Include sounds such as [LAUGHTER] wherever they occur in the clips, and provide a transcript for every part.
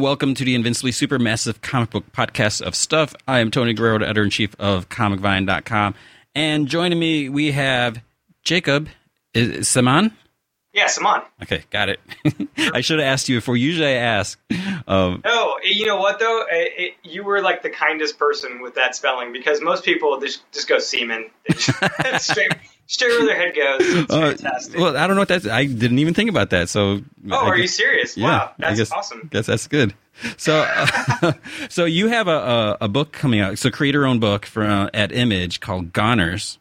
Welcome to the Invincibly Supermassive Comic Book Podcast of Stuff. I am Tony Guerrero, editor in chief of ComicVine.com. And joining me, we have Jacob is, Semahn. Yeah, Semahn. Okay, got it. [LAUGHS] I should have asked you before. Usually I ask. Um, no, you know what though? It, it, you were like the kindest person with that spelling because most people just, just go semen. [LAUGHS] straight, straight where their head goes. It's uh, fantastic. Well, I don't know what that's. I didn't even think about that. So. Oh, I are guess, you serious? Yeah, wow, that's guess, awesome. Guess that's good. So, uh, [LAUGHS] so you have a, a, a, book coming out. So, create your own book for uh, at Image called Goners.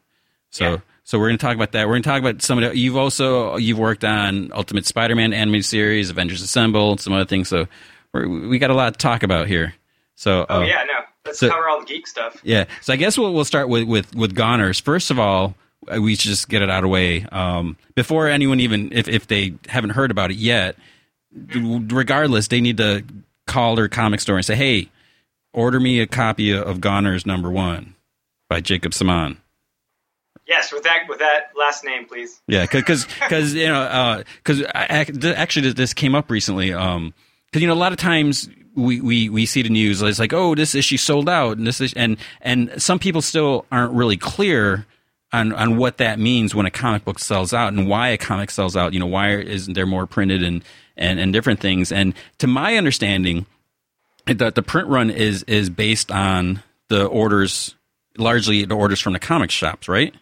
So. Yeah so we're going to talk about that. We're going to talk about some of the. You've also you've worked on Ultimate Spider-Man animated series, Avengers Assemble, some other things. So we got a lot to talk about here. So oh uh, yeah, no, let's so, cover all the geek stuff. Yeah. So I guess we'll we'll start with with with Goners. First of all, we should just get it out of the way um, before anyone even if if they haven't heard about it yet. Regardless, they need to call their comic store and say, "Hey, order me a copy of Goners number one by Jacob Semahn." Yes, with that with that last name, please. Yeah, because because you know because uh, actually this came up recently. Um, because you know a lot of times we, we we see the news it's like oh this issue sold out and this is and and some people still aren't really clear on on what that means when a comic book sells out and why a comic sells out. You know why isn't there more printed and and and different things. And to my understanding, that the print run is is based on the orders largely the orders from the comic shops, right?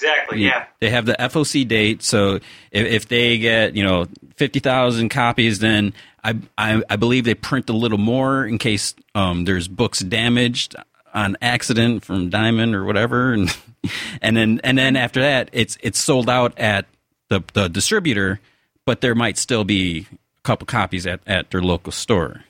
Exactly. Yeah. They have the FOC date, so if, if they get you know fifty thousand copies, then I, I, I believe they print a little more in case um, there's books damaged on accident from Diamond or whatever, [LAUGHS] and and then and then after that, it's it's sold out at the the distributor, but there might still be a couple copies at at their local store.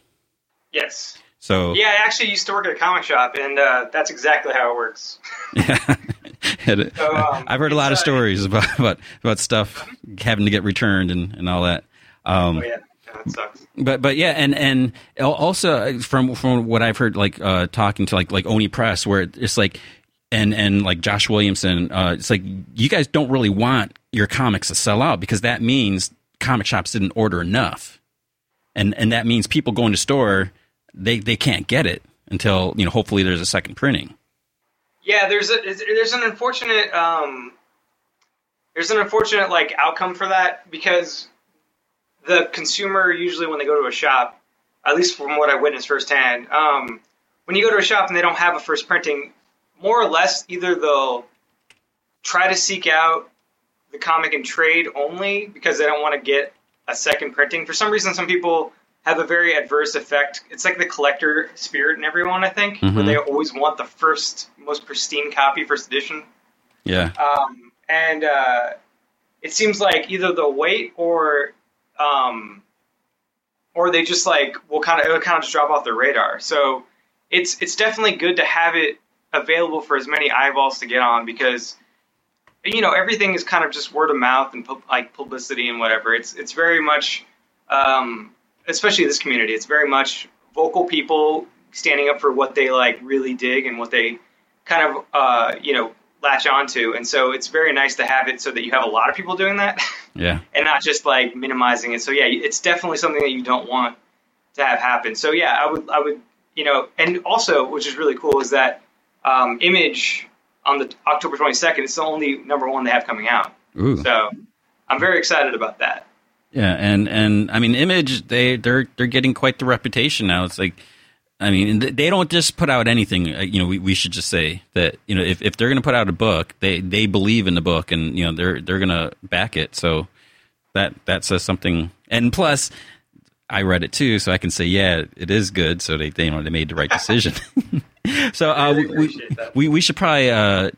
Yes. So yeah, I actually used to work at a comic shop, and uh, that's exactly how it works. yeah. [LAUGHS] [LAUGHS] [LAUGHS] so, um, I've heard a lot of uh, stories about, about about stuff having to get returned and, and all that. Um, oh yeah. That sucks. But but yeah, and and also uh, from from what I've heard, like uh, talking to like like Oni Press, where it's like and and like Josh Williamson, uh, it's like you guys don't really want your comics to sell out because that means comic shops didn't order enough, and and that means people going to store they they can't get it until you know hopefully there's a second printing. Yeah, there's a there's an unfortunate um, there's an unfortunate like outcome for that because the consumer usually when they go to a shop, at least from what I witnessed firsthand, um, when you go to a shop and they don't have a first printing, more or less either they'll try to seek out the comic in trade only because they don't want to get a second printing. For some reason, some people have a very adverse effect. It's like the collector spirit in everyone, I think, mm-hmm. where they always want the first, most pristine copy, first edition. Yeah. Um, and uh, it seems like either the weight or, um, or they just like will kind of it'll kind of just drop off their radar. So it's it's definitely good to have it available for as many eyeballs to get on because you know everything is kind of just word of mouth and like publicity and whatever. It's it's very much um, especially this community, it's very much vocal people standing up for what they like really dig and what they kind of uh, you know latch onto. And so it's very nice to have it so that you have a lot of people doing that. [LAUGHS] Yeah. and not just like minimizing it. So yeah, it's definitely something that you don't want to have happen. So yeah, I would I would you know, and also which is really cool is that um, Image on the October 22nd, it's the only number one they have coming out. Ooh. So I'm very excited about that. Yeah, and and I mean, Image they they're they're getting quite the reputation now. It's like, I mean, they don't just put out anything. Uh, you know, we, we should just say that you know if, if they're going to put out a book, they they believe in the book, and you know they're they're going to back it. So that that says something. And plus, I read it too, so I can say, yeah, it is good. So they, they you know they made the right decision. [LAUGHS] [LAUGHS] so uh, we, we we should probably uh,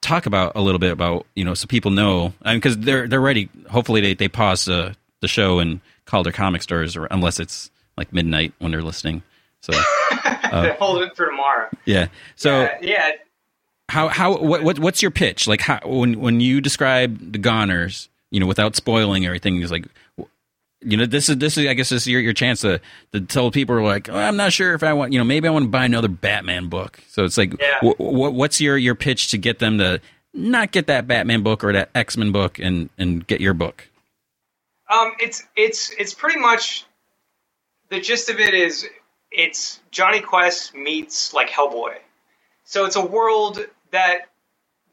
talk about a little bit about you know so people know because I mean, they're they're ready. Hopefully they they pause the the show and call their comic stores, or unless it's like midnight when they're listening. So [LAUGHS] uh, hold it for tomorrow. Yeah. So yeah, yeah. How how what, what what's your pitch like? How when when you describe the Goners, you know, without spoiling everything, is like you know this is this is I guess this is your, your chance to to tell people like oh, I'm not sure if I want you know maybe I want to buy another Batman book. So it's like yeah. w- w- what's your your pitch to get them to not get that Batman book or that X Men book and and get your book? Um, it's it's it's pretty much the gist of it is it's Jonny Quest meets like Hellboy. So it's a world that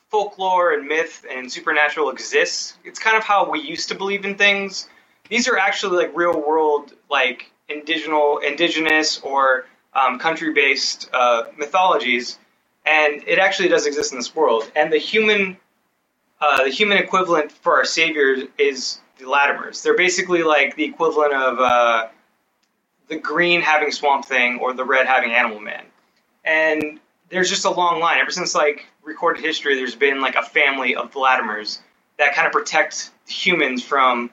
folklore and myth and supernatural exists. It's kind of how we used to believe in things. These are actually like real world, like indigenous, indigenous or um, country based uh, mythologies, and it actually does exist in this world. And the human, uh, the human equivalent for our saviors is the Latimers. They're basically like the equivalent of uh, the green having Swamp Thing or the red having Animal Man. And there's just a long line. Ever since like recorded history, there's been like a family of the Latimers that kind of protect humans from,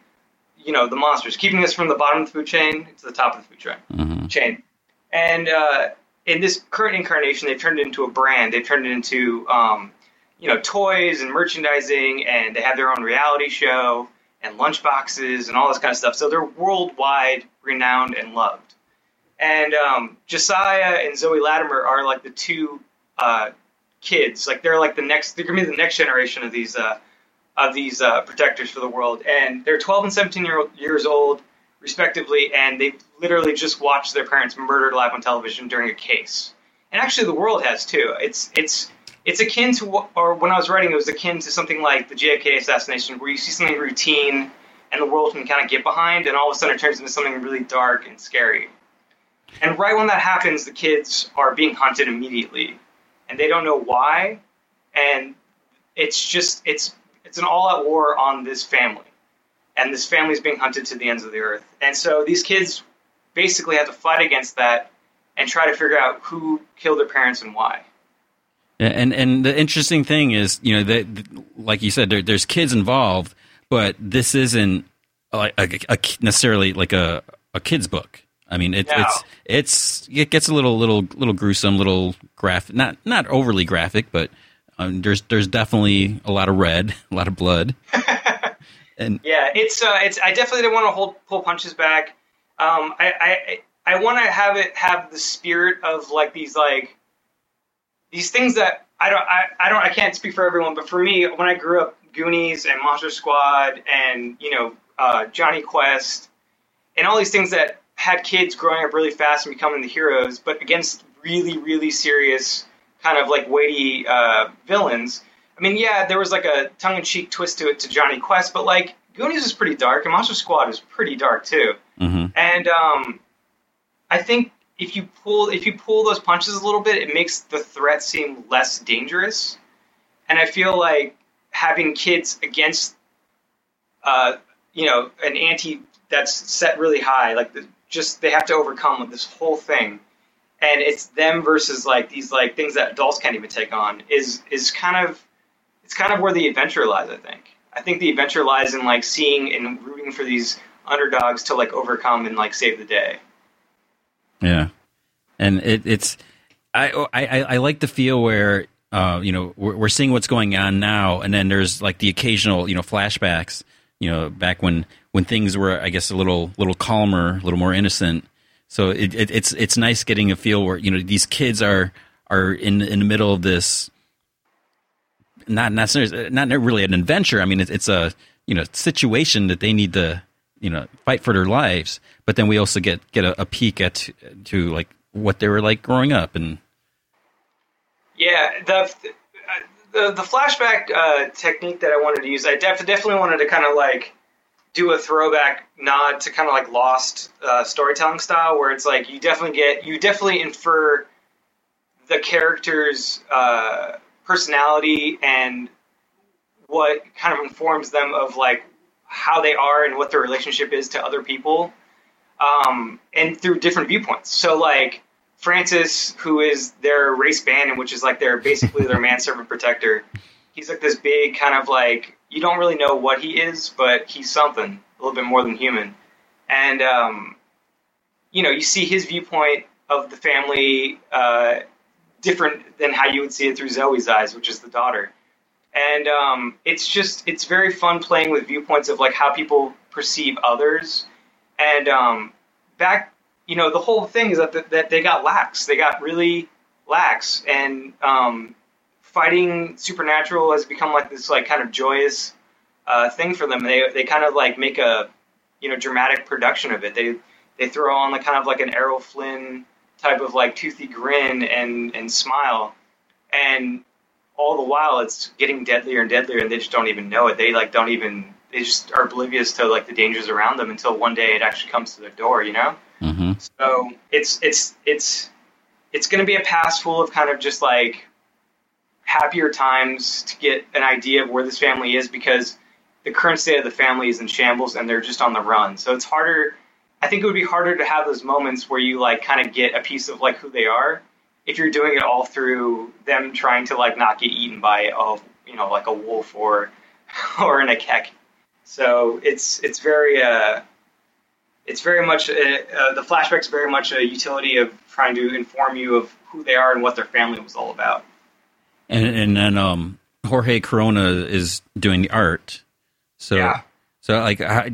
you know, the monsters, keeping us from the bottom of the food chain to the top of the food chain. Mm-hmm. Chain. And uh, in this current incarnation, they've turned it into a brand. They've turned it into, um, you know, toys and merchandising, and they have their own reality show and lunchboxes and all this kind of stuff. So they're worldwide renowned and loved. And um, Josiah and Zoe Latimer are like the two uh, kids. Like they're like the next. They're gonna be the next generation of these uh, of these uh, protectors for the world. And they're 12 and 17 year, years old, respectively. And they literally just watched their parents murdered live on television during a case. And actually, the world has too. It's it's it's akin to or when I was writing, it was akin to something like the JFK assassination, where you see something routine and the world can kind of get behind, and all of a sudden it turns into something really dark and scary. And right when that happens, the kids are being hunted immediately, and they don't know why, and it's just it's it's an all-out war on this family, and this family is being hunted to the ends of the earth, and so these kids basically have to fight against that and try to figure out who killed their parents and why. And and the interesting thing is, you know, that like you said, there, there's kids involved, but this isn't like a, a, necessarily like a a kids book. I mean, it, it's it's it gets a little little little gruesome, little graphic, not not overly graphic, but um, there's there's definitely a lot of red, [LAUGHS] a lot of blood, [LAUGHS] and Yeah, it's uh, it's. I definitely didn't want to hold pull punches back. Um, I I, I want to have it have the spirit of like these like these things that I don't I, I don't I can't speak for everyone, but for me, when I grew up, Goonies and Monster Squad and you know uh, Jonny Quest and all these things that had kids growing up really fast and becoming the heroes, but against really really serious kind of like weighty uh, villains. I mean, yeah, there was like a tongue in cheek twist to it to Jonny Quest, but like Goonies is pretty dark and Monster Squad is pretty dark too. mhm. And um, I think if you pull if you pull those punches a little bit, it makes the threat seem less dangerous. And I feel like having kids against, uh, you know, an ante that's set really high, like the, just they have to overcome with this whole thing, and it's them versus like these like things that adults can't even take on is is kind of it's kind of where the adventure lies. I think. I think the adventure lies in like seeing and rooting for these underdogs to like overcome and like save the day. Yeah, and it, it's I, I I I like the feel where uh you know we're, we're seeing what's going on now, and then there's like the occasional you know flashbacks. You know, back when when things were I guess a little little calmer, a little more innocent. So it, it, it's it's nice getting a feel where you know these kids are are in in the middle of this. Not not not really an adventure. I mean, it's, it's a you know situation that they need to you know fight for their lives but then we also get get a, a peek at to like what they were like growing up and Yeah, the the, the flashback uh, technique that I wanted to use, I def- definitely wanted to kind of like do a throwback nod to kind of like Lost uh, storytelling style, where it's like you definitely get you definitely infer the character's uh, personality and what kind of informs them of like how they are and what their relationship is to other people, um, and through different viewpoints. So like Francis, who is their race bandit, which is like their basically their [LAUGHS] manservant protector. He's like this big kind of like you don't really know what he is, but he's something a little bit more than human. And um, you know, you see his viewpoint of the family uh, different than how you would see it through Zoe's eyes, which is the daughter. And um, it's just it's very fun playing with viewpoints of like how people perceive others. And um, back you know, the whole thing is that that they got lax. They got really lax, and um, fighting supernatural has become like this like kind of joyous uh, thing for them. They they kind of like make a you know dramatic production of it. They they throw on the kind of like an Errol Flynn type of like toothy grin and and smile, and all the while it's getting deadlier and deadlier, and they just don't even know it. They like don't even they just are oblivious to like the dangers around them until one day it actually comes to their door, you know. Mm-hmm. So it's it's it's it's going to be a pass full of kind of just like happier times to get an idea of where this family is because the current state of the family is in shambles and they're just on the run. So it's harder. I think it would be harder to have those moments where you like kind of get a piece of like who they are if you're doing it all through them trying to like not get eaten by a you know like a wolf or [LAUGHS] or an akek. So it's it's very uh, it's very much uh, uh, the flashback's very much a utility of trying to inform you of who they are and what their family was all about. And and then um, Jorge Corona is doing the art. So Yeah. so like how,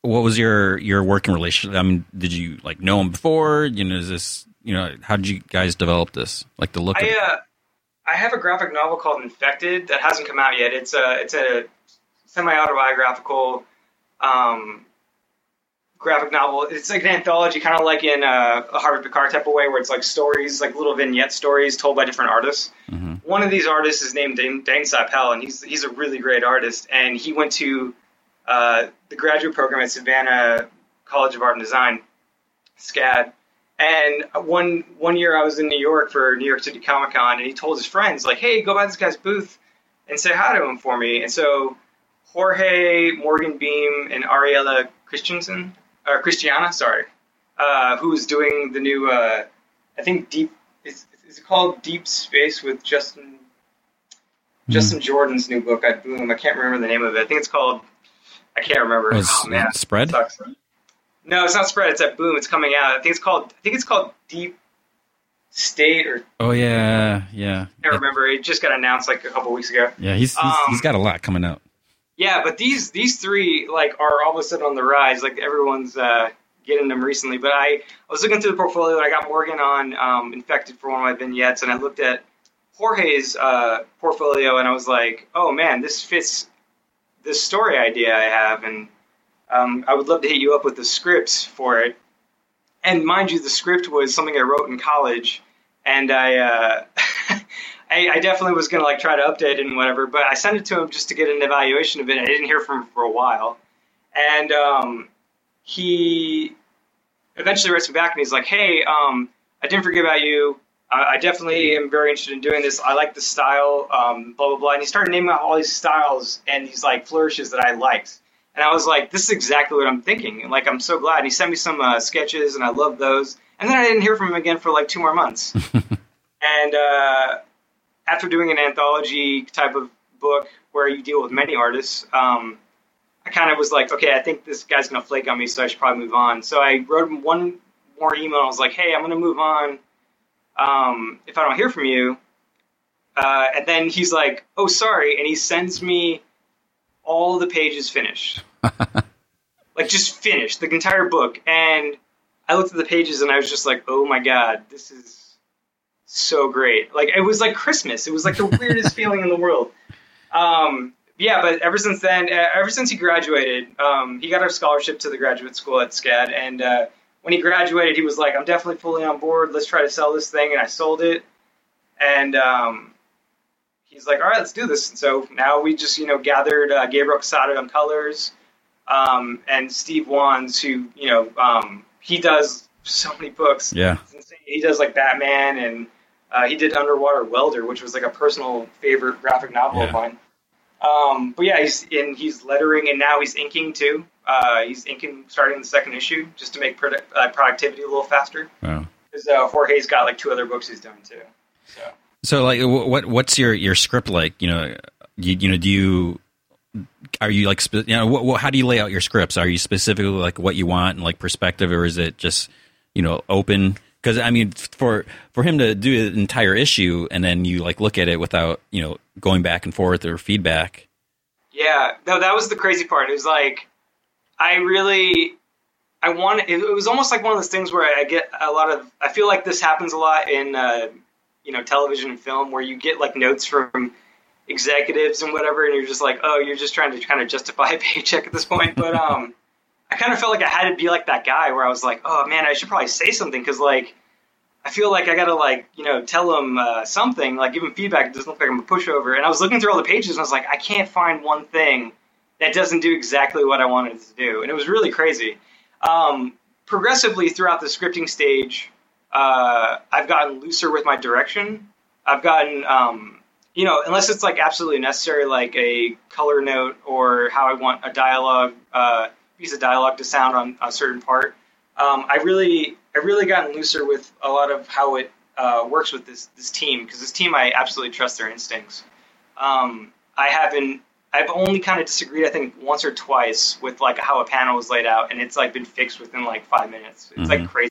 what was your your working relationship? I mean, did you like know him before? You know, is this you know how did you guys develop this? Like the look of I uh, I have a graphic novel called Infected that hasn't come out yet. It's a it's a semi autobiographical um, graphic novel. It's like an anthology, kind of like in uh, a Harvey Pekar type of way, where it's like stories, like little vignette stories told by different artists. Mm-hmm. One of these artists is named Dane, Dane Sapel, and he's he's a really great artist. And he went to uh, the graduate program at Savannah College of Art and Design, SCAD. And one one year I was in New York for New York City Comic Con, and he told his friends like, "Hey, go by this guy's booth and say hi to him for me." And so Jorge Morgan Beem and Ariela Christensen or Kristantina, sorry, uh, who's doing the new, uh, I think Deep is is it called Deep Space with Justin Justin Jordan's new book at Boom. I can't remember the name of it. I think it's called I can't remember. Was oh man, Spread? Sucks. No, it's not spread. It's at Boom. It's coming out. I think it's called. I think it's called Deep State, or Oh yeah, yeah, I can't remember. It just got announced like a couple weeks ago. yeah. He's he's, Um, he's got a lot coming out. Yeah, but these these three like are all of a sudden on the rise. Like everyone's uh, getting them recently. But I, I was looking through the portfolio I got Morgan on um, Infected for one of my vignettes, and I looked at Jorge's uh, portfolio and I was like, oh man, this fits this story idea I have, and um, I would love to hit you up with the scripts for it. And mind you, the script was something I wrote in college, and I. Uh, [LAUGHS] I, I definitely was gonna like try to update it and whatever, but I sent it to him just to get an evaluation of it. I didn't hear from him for a while, and um, he eventually writes me back and he's like, "Hey, um, I didn't forget about you. I, I definitely am very interested in doing this. I like the style, um, blah blah blah." And he started naming out all these styles and these like flourishes that I liked, and I was like, "This is exactly what I'm thinking." And like, I'm so glad. And he sent me some uh, sketches, and I love those. And then I didn't hear from him again for like two more months. [LAUGHS] and uh, after doing an anthology type of book where you deal with many artists, um, I kind of was like, okay, I think this guy's gonna flake on me, so I should probably move on. So I wrote him one more email. I was like, hey, I'm gonna move on. Um, if I don't hear from you, uh, and then he's like, oh, sorry, and he sends me all the pages finished, [LAUGHS] like just finished the entire book. And I looked at the pages and I was just like, oh my god, this is so great. Like it was like Christmas. It was like the [LAUGHS] weirdest feeling in the world. Um, yeah, but ever since then, uh, ever since he graduated, um, he got a scholarship to the graduate school at SCAD, and uh, when he graduated, he was like, "I'm definitely fully on board. Let's try to sell this thing," and I sold it. And um, he's like, "All right, let's do this." And so now we just, you know, gathered uh, Gabriel Cassata on colors, um, and Steve Wands, who, you know, um, he does so many books. Yeah, He does like Batman, and uh, he did Underwater Welder, which was like a personal favorite graphic novel of Yeah. mine. Um, but yeah, he's in he's lettering, and now he's inking too. Uh, he's inking starting the second issue just to make product, uh, productivity a little faster. wow. Because uh, Jorge's got like two other books he's doing too. So So like, what what's your your script like? You know, you you know, do you are you like you know what, how do you lay out your scripts? Are you specifically like what you want and like perspective, or is it just you know open? Because I mean, for for him to do an entire issue and then you like look at it without you know going back and forth or feedback. Yeah, no, that was the crazy part. It was like I really I want it, it was almost like one of those things where I get a lot of I feel like this happens a lot in uh, you know television and film where you get like notes from executives and whatever and you're just like oh you're just trying to kind of justify a [LAUGHS] paycheck at this point but um I kind of felt like I had to be like that guy where I was like, oh man, I should probably say something because like I feel like I gotta like you know tell him uh, something, like give him feedback. It doesn't look like I'm a pushover. And I was looking through all the pages and I was like, I can't find one thing that doesn't do exactly what I wanted to do, and it was really crazy. Um, progressively throughout the scripting stage, uh, I've gotten looser with my direction. I've gotten um, you know, unless it's like absolutely necessary, like a color note or how I want a dialogue uh, piece of dialogue to sound on a certain part. Um, I really, I really gotten looser with a lot of how it uh, works with this this team because this team I absolutely trust their instincts. Um, I haven't, I've only kind of disagreed I think once or twice with like how a panel was laid out, and it's like been fixed within like five minutes. It's mm-hmm. like crazy.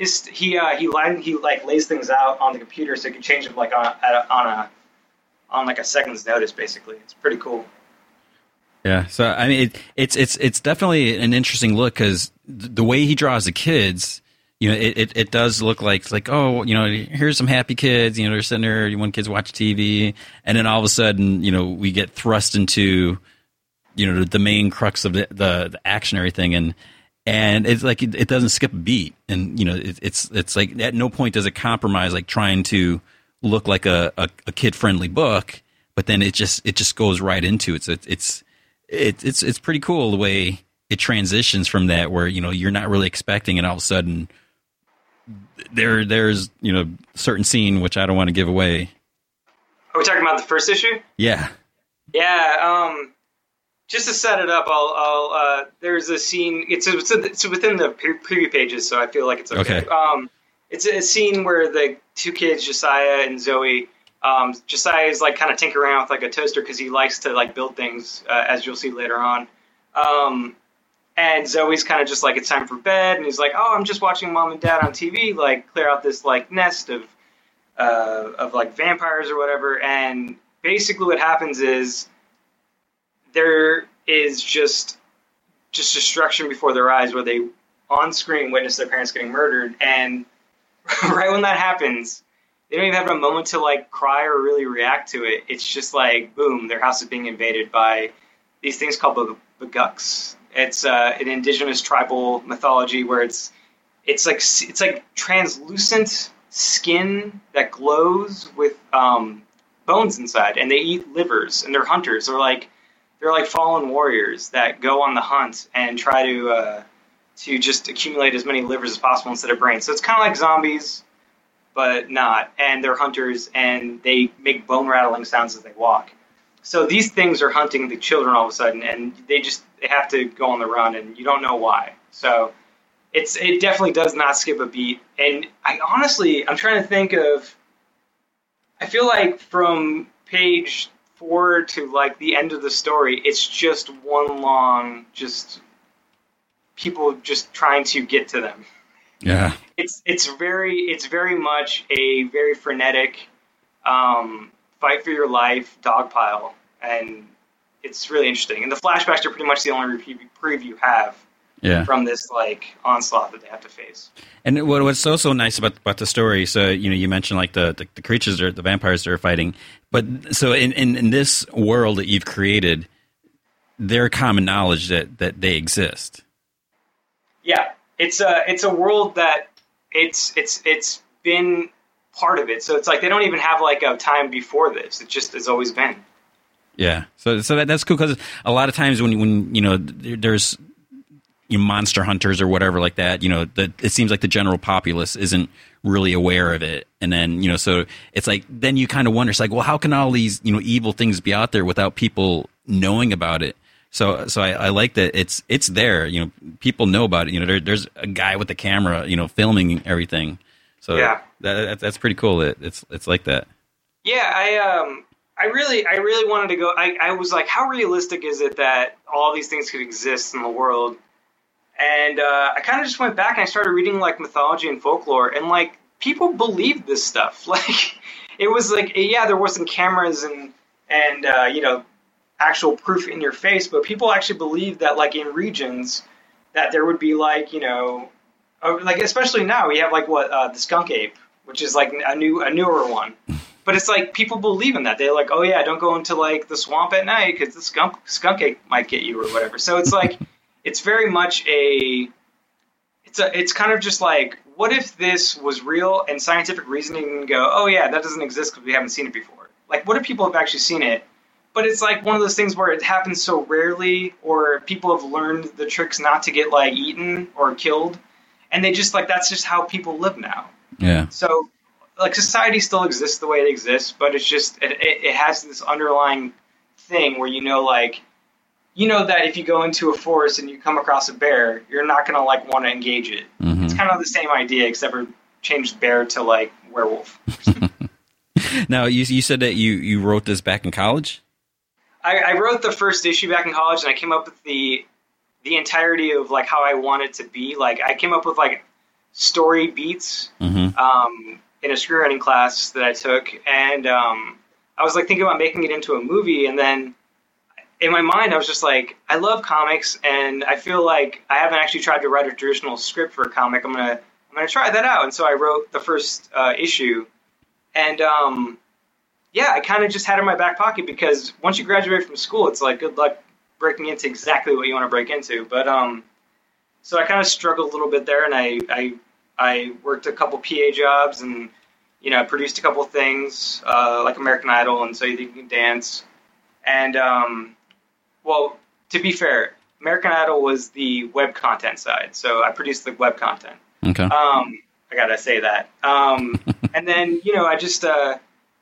His, he uh, he line, he like lays things out on the computer so he can change them like on a, on a on like a second's notice. Basically, it's pretty cool. Yeah, so I mean, it, it's it's it's definitely an interesting look because the way he draws the kids, you know, it, it, it does look like like oh, you know, here's some happy kids, you know, they're sitting there, one kids watch TV, and then all of a sudden, you know, we get thrust into, you know, the main crux of the the, the action everything, and and it's like it, it, doesn't skip a beat, and you know, it, it's it's like at no point does it compromise like trying to look like a, a, a kid friendly book, but then it just it just goes right into it. So it's it's it, it's it's pretty cool the way it transitions from that where you know you're not really expecting and all of a sudden there there's you know certain scene which I don't want to give away. Are we talking about the first issue? Yeah. Yeah. Um, just to set it up, I'll, I'll uh, there's a scene. It's it's, it's within the preview pages, so I feel like it's okay. okay. Um, it's a scene where the two kids, Josiah and Zoe. Um, Josiah is like kind of tinkering around with like a toaster because he likes to like build things, uh, as you'll see later on. Um, and Zoe's kind of just like it's time for bed, and he's like, "Oh, I'm just watching mom and dad on TV, like clear out this like nest of uh, of like vampires or whatever." And basically, what happens is there is just just destruction before their eyes, where they on screen witness their parents getting murdered, and [LAUGHS] right when that happens, they don't even have a moment to like cry or really react to it. It's just like boom, their house is being invaded by these things called Baykoks. It's uh, an indigenous tribal mythology where it's it's like it's like translucent skin that glows with um, bones inside, and they eat livers, and they're hunters. They're like they're like fallen warriors that go on the hunt and try to uh, to just accumulate as many livers as possible instead of brains. So it's kind of like zombies, but not. And they're hunters, and they make bone rattling sounds as they walk. So these things are hunting the children all of a sudden, and they just they have to go on the run, and you don't know why. So it's it definitely does not skip a beat. And I honestly, I'm trying to think of. I feel like from page four to like the end of the story, it's just one long just people just trying to get to them. Yeah, it's it's very it's very much a very frenetic um, fight for your life dogpile, and it's really interesting. And the flashbacks are pretty much the only preview you have yeah. from this like onslaught that they have to face. And what, what's so so nice about about the story? So you know, you mentioned like the the, the creatures or the vampires that are fighting, but so in, in in this world that you've created, their common knowledge that that they exist. Yeah, it's a it's a world that it's it's it's been part of it. So it's like they don't even have like a time before this. It just has always been. Yeah, so so that, that's cool because a lot of times when when you know there's you know, monster hunters or whatever like that, you know, the, it seems like the general populace isn't really aware of it, and then you know, so it's like then you kind of wonder, it's like, well, how can all these you know evil things be out there without people knowing about it? So, so I, I, like that it's it's there. You know, people know about it. You know, there, there's a guy with a camera, you know, filming everything. So yeah, that, that's pretty cool. It, it's it's like that. Yeah, I um, I really, I really wanted to go. I, I was like, how realistic is it that all these things could exist in the world? And uh, I kind of just went back and I started reading like mythology and folklore, and like people believed this stuff. [LAUGHS] Like it was like, yeah, there wasn't cameras and and uh, you know actual proof in your face, but people actually believed that like in regions that there would be like you know uh, like especially now we have like what uh, the skunk ape, which is like a new a newer one. [LAUGHS] But it's like people believe in that. They're like, oh yeah, don't go into like the swamp at night because the skunk skunk ape might get you or whatever. So it's like it's very much a it's a it's kind of just like what if this was real and scientific reasoning go oh yeah that doesn't exist because we haven't seen it before. Like what if people have actually seen it? But it's like one of those things where it happens so rarely or people have learned the tricks not to get like eaten or killed and they just like that's just how people live now. Yeah. so like society still exists the way it exists but it's just it, it, it has this underlying thing where you know like you know that if you go into a forest and you come across a bear you're not going to like want to engage it hmm it's kind of the same idea except for changed bear to like werewolf [LAUGHS] Now you you said that you you wrote this back in college. I, I wrote the first issue back in college, and I came up with the the entirety of like how I want it to be. Like I came up with like story beats Mm-hmm. um, in a screenwriting class that I took, and um, I was like thinking about making it into a movie, and then in my mind I was just like, I love comics, and I feel like I haven't actually tried to write a traditional script for a comic. I'm gonna I'm gonna try that out, and so I wrote the first uh, issue, and um, yeah, I kind of just had it in my back pocket because once you graduate from school, it's like good luck breaking into exactly what you want to break into. But um, so I kind of struggled a little bit there, and I I I worked a couple PA jobs, and you know produced a couple things uh, like American Idol and So You Think You Can Dance, and um, well, to be fair, American Idol was the web content side, so I produced the web content. Okay. Um, I gotta say that. Um, [LAUGHS] and then you know, I just uh,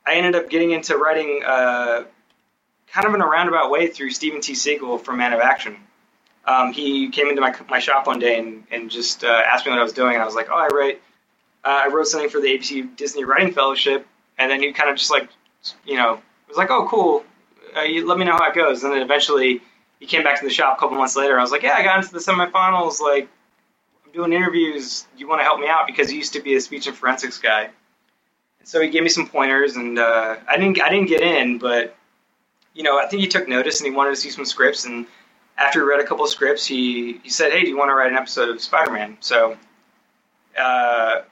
I ended up getting into writing uh, kind of in a roundabout way through Steven T. Seagle from Man of Action. Um, he came into my my shop one day and, and just uh, asked me what I was doing, and I was like, "Oh, I write. Uh, I wrote something for the ABC Disney Writing Fellowship." And then he kind of just like, you know, was like, "Oh, cool. Uh, you, let me know how it goes." And then eventually, he came back to the shop a couple months later. I was like, "Yeah, I got into the semifinals. Like, I'm doing interviews. You want to help me out because he used to be a speech and forensics guy." And so he gave me some pointers, and uh, I didn't I didn't get in, but you know I think he took notice and he wanted to see some scripts. And after he read a couple of scripts, he he said, "Hey, do you want to write an episode of Spider-Man?" So uh,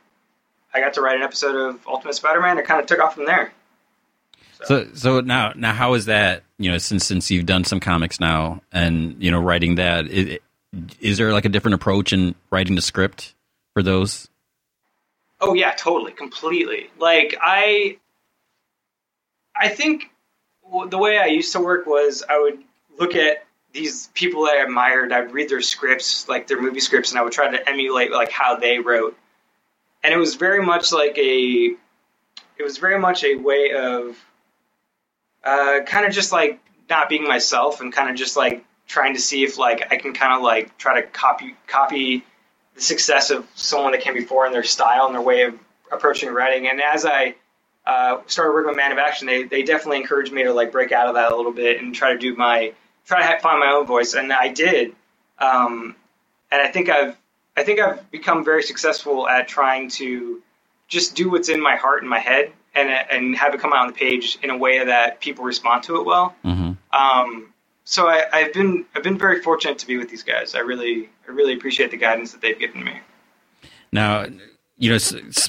I got to write an episode of Ultimate Spider-Man. It kind of took off from there. So so now now how is that you know since since you've done some comics now and you know writing that is, is there like a different approach in writing the script for those? Oh yeah, totally, completely. Like I, I think the way I used to work was I would look at these people that I admired. I'd read their scripts, like their movie scripts, and I would try to emulate like how they wrote. And it was very much like a, it was very much a way of, uh, kind of just like not being myself and kind of just like trying to see if like I can kind of like try to copy copy the success of someone that came before and their style and their way of approaching writing. And as I uh, started working with Man of Action, they, they definitely encouraged me to like break out of that a little bit and try to do my try to find my own voice. And I did. Um, and I think I've I think I've become very successful at trying to just do what's in my heart and my head and and have it come out on the page in a way that people respond to it well. Mm-hmm. Um, so I, I've been I've been very fortunate to be with these guys. I really I really appreciate the guidance that they've given me. Now, you know,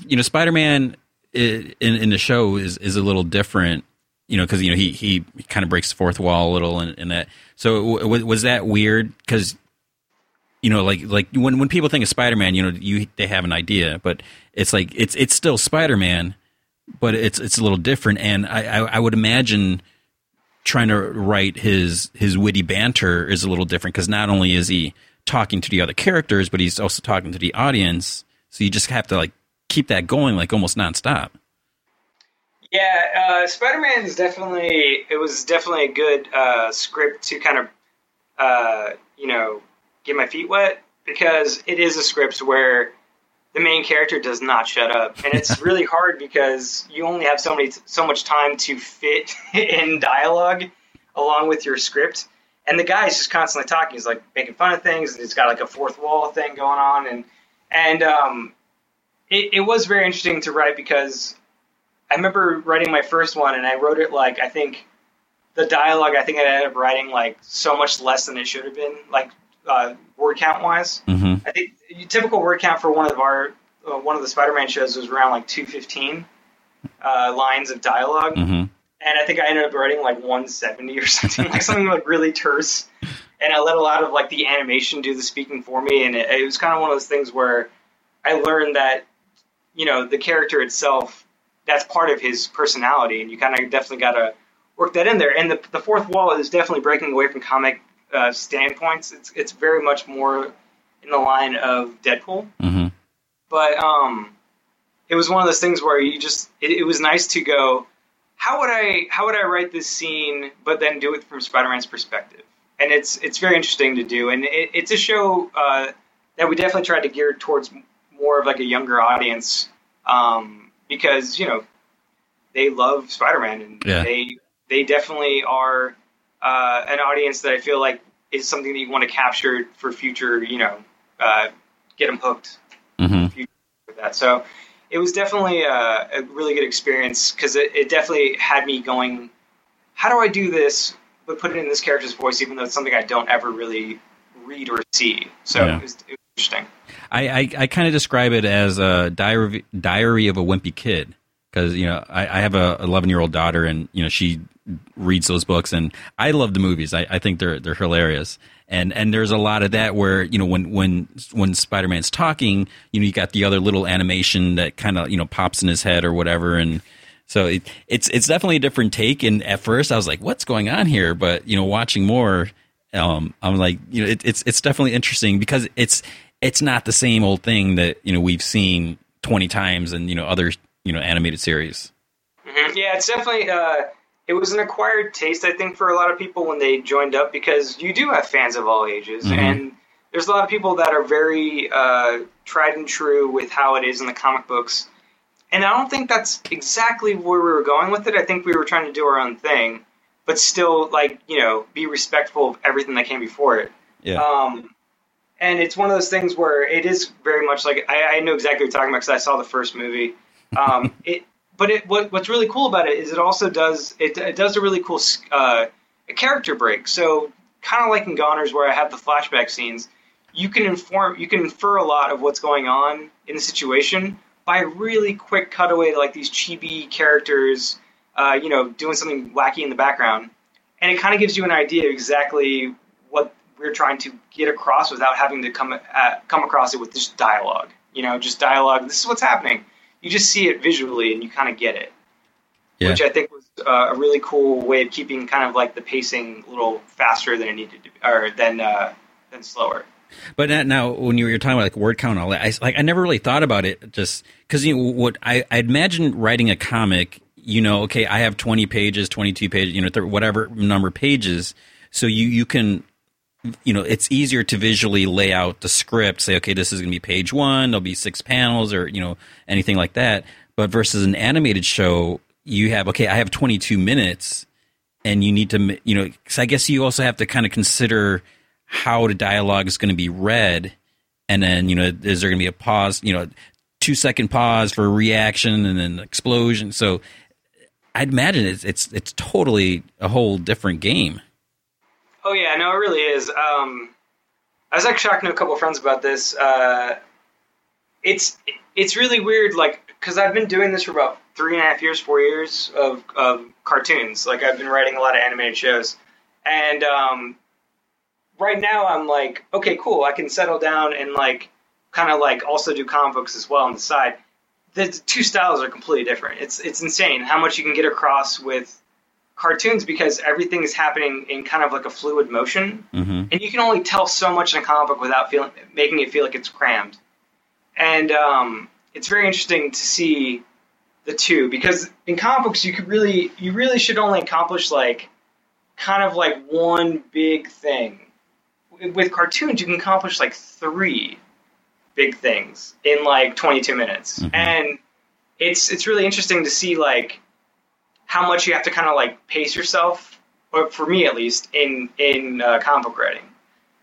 you know, Spider Man in in the show is is a little different. You know, because you know he he kind of breaks the fourth wall a little, and, and that. So w- was that weird? Because you know, like like when when people think of Spider Man, you know, you they have an idea, but it's like it's it's still Spider Man, but it's it's a little different. And I, I I would imagine trying to write his his witty banter is a little different because not only is he talking to the other characters, but he's also talking to the audience. So you just have to like keep that going like almost nonstop. Yeah, uh, Spider Man is definitely it was definitely a good uh, script to kind of uh, you know get my feet wet because it is a script where the main character does not shut up, and it's [LAUGHS] really hard because you only have so many so much time to fit [LAUGHS] in dialogue along with your script, and the guy's just constantly talking. He's like making fun of things, and he's got like a fourth wall thing going on, and and um, it, it was very interesting to write because I remember writing my first one, and I wrote it like I think the dialogue. I think I ended up writing like so much less than it should have been, like uh, word count wise. Mm-hmm. I think typical word count for one of our uh, one of the Spider-Man shows was around like two fifteen uh, lines of dialogue, Mm-hmm. and I think I ended up writing like one seventy or [LAUGHS] something, like something like really terse. and I let a lot of like the animation do the speaking for me, and it, it was kind of one of those things where I learned that you know the character itself that's part of his personality, and you kind of definitely got to work that in there. And the, the fourth wall is definitely breaking away from comic uh, standpoints. It's it's very much more in the line of Deadpool, hmm but um, it was one of those things where you just it, it was nice to go. How would I how would I write this scene, but then do it from Spider-Man's perspective? And it's it's very interesting to do, and it, it's a show uh, that we definitely tried to gear towards more of like a younger audience, um, because you know they love Spider-Man and Yeah. they they definitely are uh, an audience that I feel like is something that you want to capture for future, you know, uh, get them hooked hmm that. So it was definitely a, a really good experience because it, it definitely had me going, how do I do this, but put it in this character's voice, even though it's something I don't ever really read or see. So Yeah. it, was, it was interesting. I, I, I kind of describe it as a diary, diary of a wimpy kid because you know I, I have a 11 year old daughter and you know she reads those books and I love the movies. I, I think they're they're hilarious and and there's a lot of that where you know when when when Spider Man's talking, you know you got the other little animation that kind of you know pops in his head or whatever and. So it, it's it's definitely a different take. And at first, I was like, "What's going on here?" But you know, watching more, um, I'm like, you know, it, it's it's definitely interesting because it's it's not the same old thing that you know we've seen 20 times in you know other you know animated series. Mhm. Yeah, it's definitely. Uh, it was an acquired taste, I think, for a lot of people when they joined up because you do have fans of all ages, Mhm. and there's a lot of people that are very uh, tried and true with how it is in the comic books. And I don't think that's exactly where we were going with it. I think we were trying to do our own thing, but still, like you know, be respectful of everything that came before it. Yeah. Um, and it's one of those things where it is very much like I, I know exactly what you're talking about because I saw the first movie. [LAUGHS] Um, it, but it, what, what's really cool about it is it also does it, it does a really cool uh, a character break. So kind of like in Goners where I have the flashback scenes, you can inform you can infer a lot of what's going on in the situation by a really quick cutaway to like these chibi characters, uh, you know, doing something wacky in the background, and it kind of gives you an idea of exactly what we're trying to get across without having to come at, come across it with just dialogue. You know, just dialogue. This is what's happening. You just see it visually, and you kind of get it, Yeah. which I think was uh, a really cool way of keeping kind of like the pacing a little faster than it needed to, be, or than uh, than slower. But now- when you were talking about like word count and all that, I like I never really thought about it just because you know what I I imagine writing a comic. You know, okay, I have twenty pages, twenty two pages, you know, th- whatever number of pages. So you you can, you know, it's easier to visually lay out the script. Say, okay, this is going to be page one. There'll be six panels, or you know, anything like that. But versus an animated show, you have okay, I have twenty two minutes and you need to you know i guess you also have to kind of consider how the dialogue is going to be read and then you know is there going to be a pause you know two second pause for a reaction and then explosion so i'd imagine it's it's it's totally a whole different game Oh yeah, no, it really is. Um, I was actually talking to a couple friends about this. Uh, it's it's really weird, like because I've been doing this for about three and a half years, four years of, of cartoons. Like I've been writing a lot of animated shows, and um, right now I'm like, okay, cool, I can settle down and like kind of like also do comic books as well on the side. The two styles are completely different. It's it's insane how much you can get across with cartoons because everything is happening in kind of like a fluid motion, mm-hmm. and you can only tell so much in a comic book without feeling making it feel like it's crammed. And um, it's very interesting to see the two because in comic books you could really you really should only accomplish like kind of like one big thing. With cartoons you can accomplish like three big things in like 22 minutes. Mhm. And it's it's really interesting to see like how much you have to kind of like pace yourself, or for me at least, in in uh, comic book writing,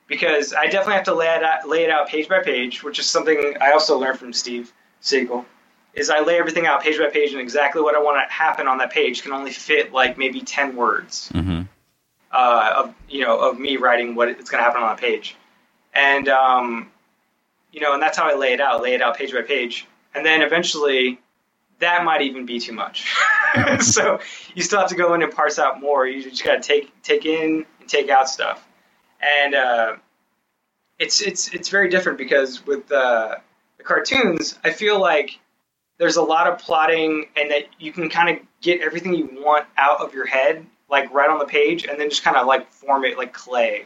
because I definitely have to lay it out, lay it out page by page, which is something I also learned from Steve Seagle. Is I lay everything out page by page, and exactly what I want to happen on that page can only fit like maybe ten words Mm-hmm. uh, of you know of me writing what it's going to happen on that page, and um, you know, and that's how I lay it out, lay it out page by page, and then eventually that might even be too much. [LAUGHS] so you still have to go in and parse out more. You just got to take take in and take out stuff, and uh, it's it's it's very different because with uh, the cartoons, I feel like there's a lot of plotting, and that you can kind of get everything you want out of your head, like right on the page, and then just kind of like form it like clay.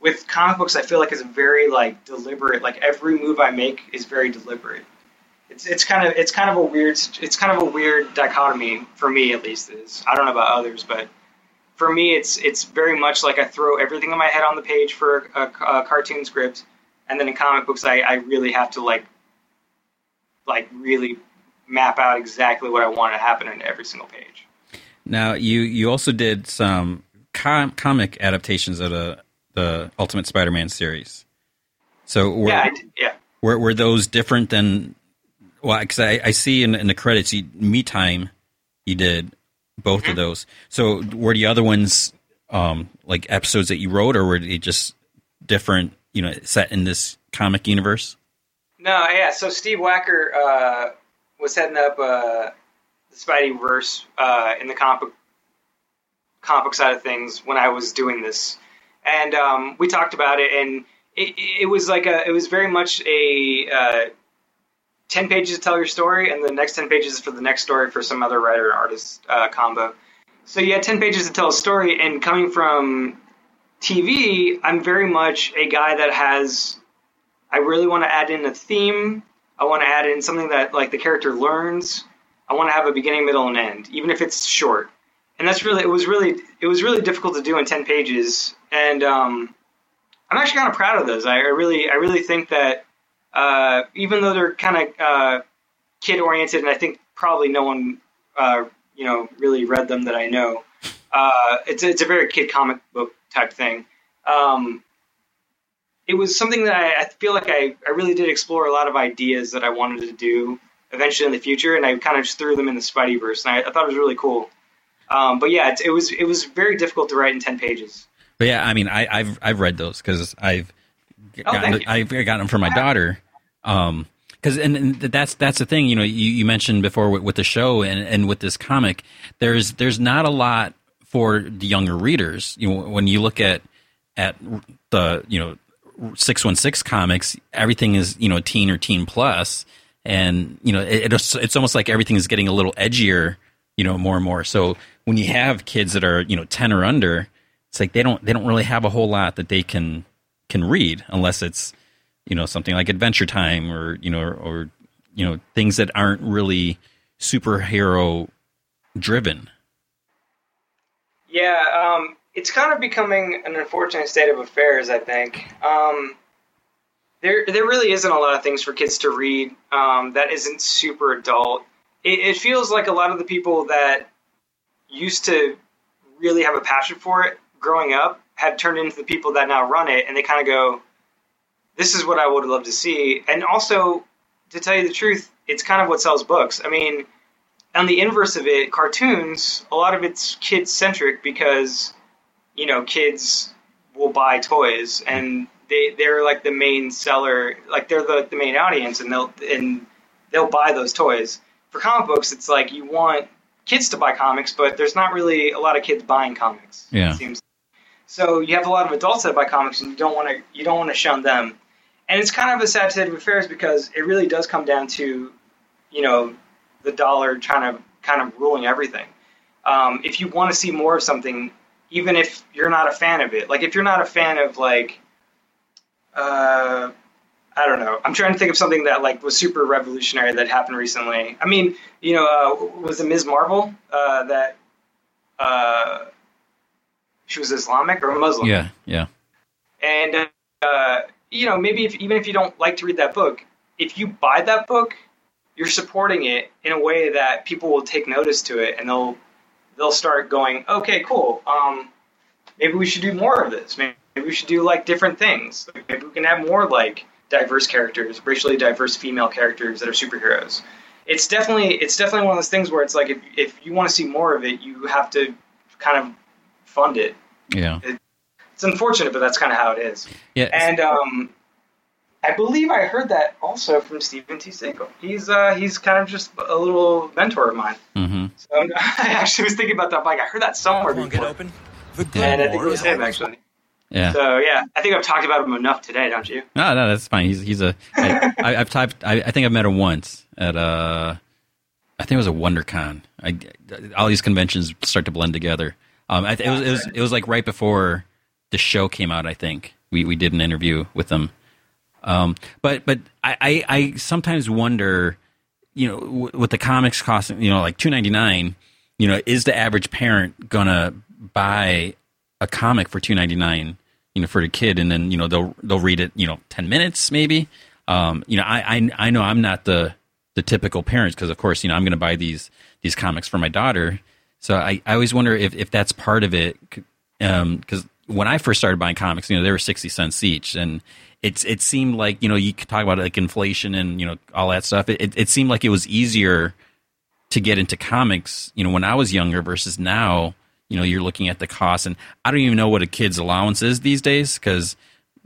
With comic books, I feel like it's very like deliberate. Like every move I make is very deliberate. It's it's kind of it's kind of a weird it's kind of a weird dichotomy for me at least. Is I don't know about others, but for me, it's it's very much like I throw everything in my head on the page for a, a cartoon script, and then in comic books, I, I really have to like like really map out exactly what I want to happen in every single page. Now, you you also did some com- comic adaptations of the the Ultimate Spider-Man series. So were, yeah, yeah. Were were those different than? Well, because I, I see in, in the credits, you, Me Time, you did both mm-hmm. of those. So were the other ones um, like episodes that you wrote, or were they just different? You know, set in this comic universe. No, yeah. So Steve Wacker uh, was heading up uh, the Spidey verse uh, in the comic comic side of things when I was doing this, and um, we talked about it, and it, it, was like a it was very much a uh, ten pages to tell your story, and the next ten pages is for the next story for some other writer artist uh, combo. So you had ten pages to tell a story, and coming from TV, I'm very much a guy that has. I really want to add in a theme. I want to add in something that like the character learns. I want to have a beginning, middle, and end, even if it's short. And that's really it was really it was really difficult to do in ten pages, and um, I'm actually kind of proud of those. I, I really I really think that uh, even though they're kind of uh, kid oriented, and I think probably no one uh, you know really read them that I know. Uh, it's it's a very kid comic book type thing. Um, it was something that I, I feel like I, I really did explore a lot of ideas that I wanted to do eventually in the future, and I kind of just threw them in the Spideyverse, and I, I thought it was really cool. Um, but yeah, it, it, was it was very difficult to write in ten pages. But yeah, I mean, I, have I've read those because I've oh, gotten, I've gotten them for my daughter. Um, because and, and, that's that's the thing you know you, you mentioned before with, with, the show and, and with this comic there's there's not a lot for the younger readers. You know when you look at at the you know 616 comics everything is you know teen or teen plus. And you know it, it's it's almost like everything is getting a little edgier you know more and more. So when you have kids that are you know 10 or under it's like they don't they don't really have a whole lot that they can can read unless it's you know something like Adventure Time or you know or, or you know things that aren't really superhero driven. Yeah, um, it's kind of becoming an unfortunate state of affairs. I think um, there there really isn't a lot of things for kids to read um, that isn't super adult. It, it feels like a lot of the people that used to really have a passion for it growing up have turned into the people that now run it, and they kind of go, "This is what I would love to see." And also, to tell you the truth, it's kind of what sells books. I mean, on the inverse of it, cartoons, a lot of it's kid centric because you know kids will buy toys and they they're like the main seller, like they're the, the main audience, and they'll and they'll buy those toys. For comic books, it's like you want kids to buy comics, but there's not really a lot of kids buying comics. Yeah. It seems so you have a lot of adults that buy comics, and you don't want to you don't want to shun them. And it's kind of a sad state of affairs because it really does come down to, you know, the dollar trying to kind of ruling everything. Um, if you want to see more of something, even if you're not a fan of it, like if you're not a fan of like, uh, I don't know. I'm trying to think of something that like was super revolutionary that happened recently. I mean, you know, uh, was it Ms. Marvel uh, that uh, she was Islamic or Muslim. Yeah, yeah. And uh, you know, maybe if, even if you don't like to read that book, if you buy that book, you're supporting it in a way that people will take notice to it, and they'll they'll start going, okay, cool. Um, maybe we should do more of this. Maybe we should do like different things. Maybe we can have more like diverse characters, racially diverse female characters that are superheroes. It's definitely it's definitely one of those things where it's like if if you want to see more of it, you have to kind of fund it. Yeah. It, it's unfortunate, but that's kind of how it is. Yeah. And um, I believe I heard that also from Steven T. Seagle. He's uh, he's kind of just a little mentor of mine. Mm-hmm. So [LAUGHS] I actually was thinking about that bike. I heard that somewhere before. Get open. The and I think it was him actually. Yeah. So yeah, I think I've talked about him enough today, don't you? No, no, that's fine. He's he's a. I, [LAUGHS] I, I've typed. I, I think I've met him once at uh, I think it was a WonderCon. I all these conventions start to blend together. Um, I, it was it was it was like right before the show came out. I think we we did an interview with them. Um, but but I, I, I sometimes wonder, you know, with the comics costing, you know, like two ninety nine, you know, is the average parent gonna buy a comic for two ninety nine, you know, for the kid, and then you know they'll they'll read it, you know, ten minutes maybe. Um, you know, I, I I know I'm not the the typical parents because of course you know I'm going to buy these these comics for my daughter. So I, I always wonder if, if that's part of it because um, when I first started buying comics, you know they were sixty cents each, and it's it seemed like you know you could talk about like inflation and you know all that stuff. It, it, it seemed like it was easier to get into comics, you know, when I was younger versus now. You know, you're looking at the cost, and I don't even know what a kid's allowance is these days because,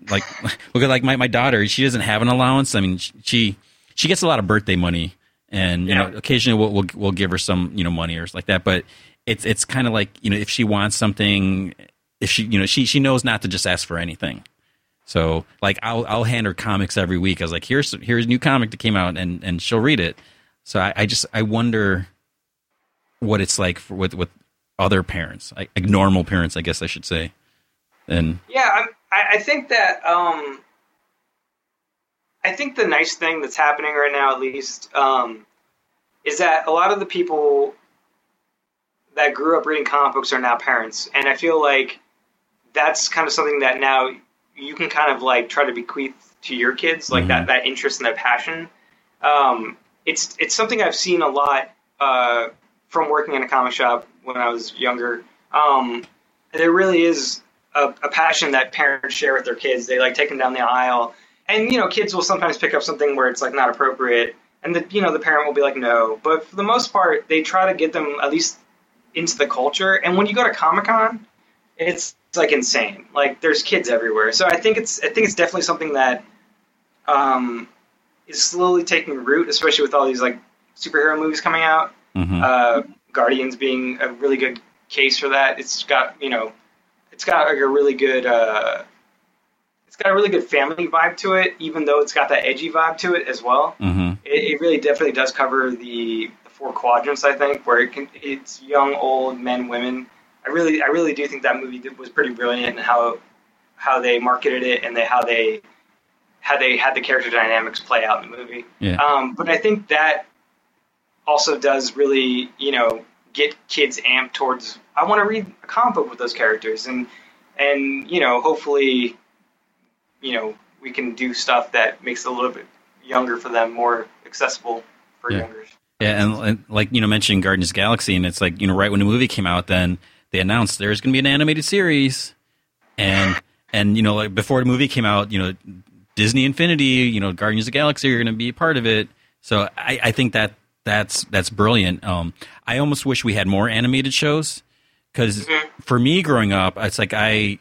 like, [LAUGHS] look at like my, my daughter, she doesn't have an allowance. I mean, she she gets a lot of birthday money, and you yeah. know, occasionally we'll, we'll we'll give her some you know money or like that. But it's it's kind of like you know, if she wants something, if she you know she she knows not to just ask for anything. So like I'll I'll hand her comics every week. I was like, here's here's a new comic that came out, and and she'll read it. So I, I just I wonder what it's like for, with with other parents, like, like normal parents, I guess I should say. And yeah, I I think that um I think the nice thing that's happening right now, at least, um, is that a lot of the people that grew up reading comic books are now parents, and I feel like that's kind of something that now you can kind of like try to bequeath to your kids, like mm-hmm. that that interest and that passion. Um, it's it's something I've seen a lot uh, from working in a comic shop when I was younger. Um, there really is a, a passion that parents share with their kids. They like take them down the aisle and you know, kids will sometimes pick up something where it's like not appropriate, and the you know the parent will be like no. But for the most part, they try to get them at least into the culture. And when you go to Comic Con, it's, it's like insane. Like there's kids everywhere. So I think it's I think it's definitely something that um, is slowly taking root, especially with all these like superhero movies coming out. Mm-hmm. Uh, Guardians being a really good case for that. It's got you know, it's got like a really good uh, it's got a really good family vibe to it, even though it's got that edgy vibe to it as well. Mm-hmm. It, it, really definitely does cover the, the, four quadrants, I think, where it can, it's young, old, men, women. I really, I really do think that movie was pretty brilliant in how how they marketed it and they, how they how they had the character dynamics play out in the movie. Yeah. Um, but I think that also does really, you know, get kids amped towards I want to read a comic book with those characters and and you know hopefully you know we can do stuff that makes it a little bit younger for them, more accessible for yeah. youngers. Yeah, and, and, like you know, mentioning Guardians Galaxy, and it's like you know, right when the movie came out, then they announced there's going to be an animated series, and and you know, like before the movie came out, you know, Disney Infinity, you know, Guardians of the Galaxy are going to be a part of it. So I, I think that that's that's brilliant. Um, I almost wish we had more animated shows because mm-hmm. for me growing up, it's like I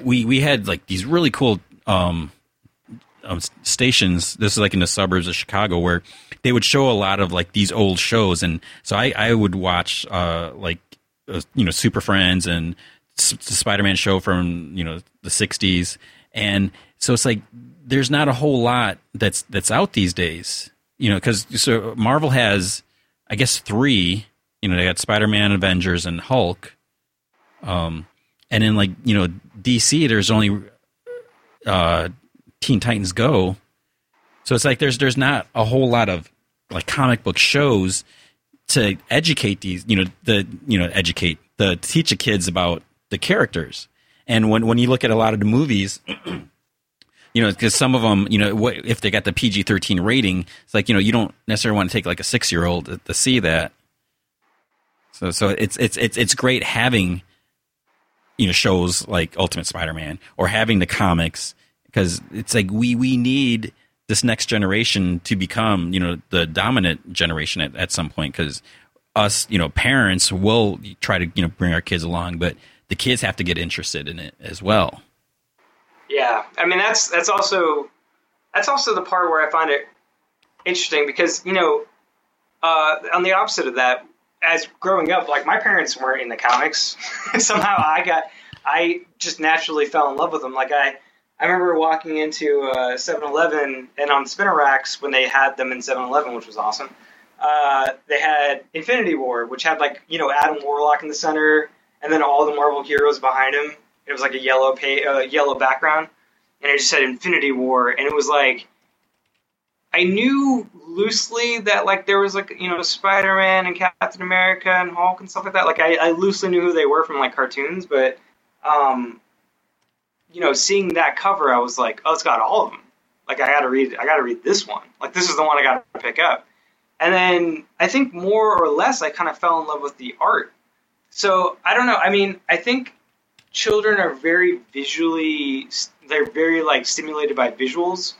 we we had like these really cool um, um, stations. This is like in the suburbs of Chicago where they would show a lot of like these old shows, and so I I would watch uh, like uh, you know Super Friends and the Spider Man show from you know the '60s, and so it's like there's not a whole lot that's that's out these days. You know, because so Marvel has, I guess, three. You know, they got Spider Man, Avengers, and Hulk. Um, and in like you know DC, there's only uh, Teen Titans Go. So it's like there's there's not a whole lot of like comic book shows to educate these you know the you know educate the teach the kids about the characters. And when when you look at a lot of the movies, [CLEARS THROAT] you know, because some of them, you know, what, if they got the PG thirteen rating, it's like you know you don't necessarily want to take like a six year old to, to see that. So so it's it's it's it's great having you know shows like Ultimate Spider-Man or having the comics because it's like we we need this next generation to become you know the dominant generation at, at some point because us you know parents will try to you know bring our kids along but the kids have to get interested in it as well yeah i mean that's that's also that's also the part where i find it interesting because you know uh, on the opposite of that as growing up, like my parents weren't in the comics. [LAUGHS] Somehow I got I just naturally fell in love with them. Like I, I remember walking into uh, 7-Eleven and on spinner racks when they had them in 7-Eleven, which was awesome. Uh, they had Infinity War, which had like you know Adam Warlock in the center, and then all the Marvel heroes behind him. It was like a yellow pay, uh, yellow background, and it just said Infinity War, and it was like I knew loosely that like there was like you know Spider Man and Captain America and Hulk and stuff like that. Like I, I loosely knew who they were from like cartoons, but um, you know, seeing that cover, I was like, oh, it's got all of them. Like I got to read, I got to read this one. Like this is the one I got to pick up. And then I think more or less I kind of fell in love with the art. So I don't know. I mean, I think children are very visually, they're very like stimulated by visuals,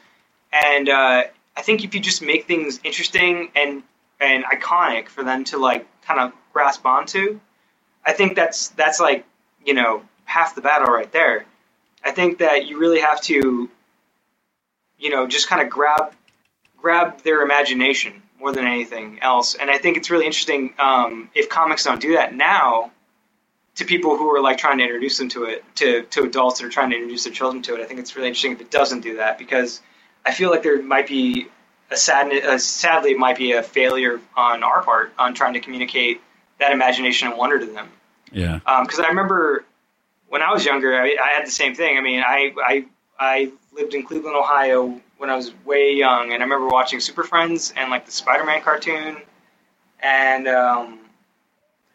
and uh, I think if you just make things interesting and and iconic for them to like kind of grasp onto, I think that's that's like you know half the battle right there. I think that you really have to, you know, just kind of grab grab their imagination more than anything else. And I think it's really interesting um, if comics don't do that now to people who are like trying to introduce them to it, to, to adults that are trying to introduce their children to it. I think it's really interesting if it doesn't do that because I feel like there might be a sadness, uh, sadly, it might be a failure on our part on trying to communicate that imagination and wonder to them. Yeah. Because um, I remember when I was younger, I, I had the same thing. I mean, I, I I lived in Cleveland, Ohio when I was way young, and I remember watching Super Friends and like the Spider-Man cartoon, and um,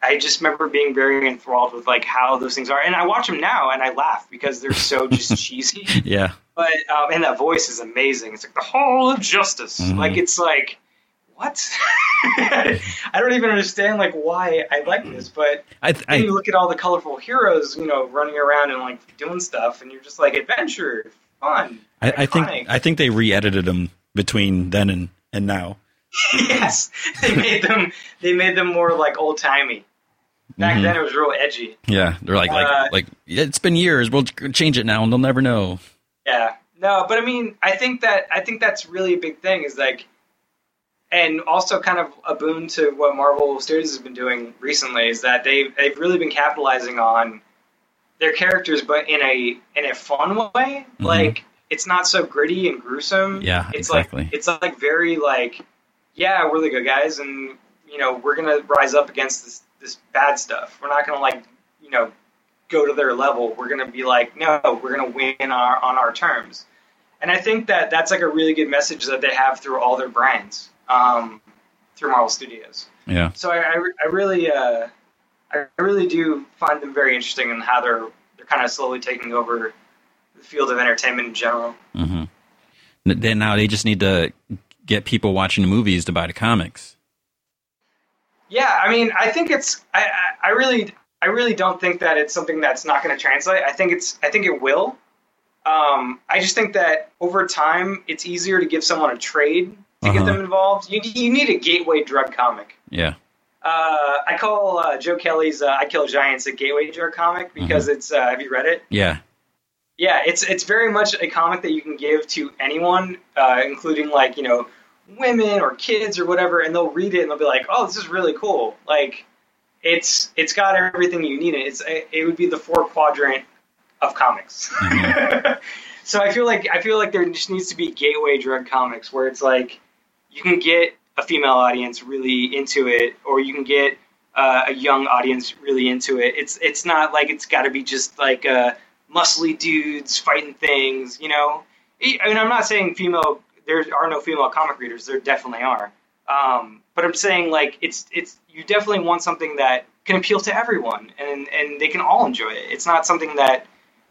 I just remember being very enthralled with like how those things are. And I watch them now and I laugh because they're so just [LAUGHS] cheesy. Yeah. But um, and that voice is amazing. It's like the Hall of Justice. Mhm. Like it's like what? [LAUGHS] I don't even understand like why I like this, but I, then I you look at all the colorful heroes, you know, running around and like doing stuff, and you're just like adventure, fun. I, I think. I think they re-edited them between then and and now. [LAUGHS] yes, they made them. They made them more like old timey. Back Mhm. then, it was real edgy. Yeah, they're like like Uh, like it's been years. We'll change it now, and they'll never know. Yeah. No, but I mean, I think that I think that's really a big thing. Is like, and also kind of a boon to what Marvel Studios has been doing recently is that they they've really been capitalizing on their characters, but in a in a fun way. Mhm. Like it's not so gritty and gruesome. Yeah, it's exactly. like it's like very like, yeah, we're the good guys, and you know we're gonna rise up against this this bad stuff. We're not gonna like you know go to their level. We're gonna be like, no, we're gonna win our on our terms. And I think that that's like a really good message that they have through all their brands, um, through Marvel Studios. Yeah. So I, I, I really, uh, I really do find them very interesting in how they're they're kind of slowly taking over the field of entertainment in general. Mm-hmm. Then now they just need to get people watching the movies to buy the comics. Yeah, I mean, I think it's, I, I, I really, I really don't think that it's something that's not going to translate. I think it's, I think it will. Um, I just think that over time, it's easier to give someone a trade to Uh-huh. get them involved. You, you need a gateway drug comic. Yeah. Uh, I call uh, Joe Kelly's uh, "I Kill Giants" a gateway drug comic because it's. Uh, have you read it? Yeah. Yeah, it's it's very much a comic that you can give to anyone, uh, including like you know women or kids or whatever, and they'll read it and they'll be like, "Oh, this is really cool!" Like it's it's got everything you need. It's it would be the four quadrant of comics. [LAUGHS] so I feel like I feel like there just needs to be gateway drug comics where it's like you can get a female audience really into it, or you can get uh, a young audience really into it. It's it's not like it's got to be just like uh, muscly dudes fighting things, you know. I mean, I'm not saying female. There are no female comic readers. There definitely are. Um, but I'm saying like it's it's you definitely want something that can appeal to everyone and and they can all enjoy it. It's not something that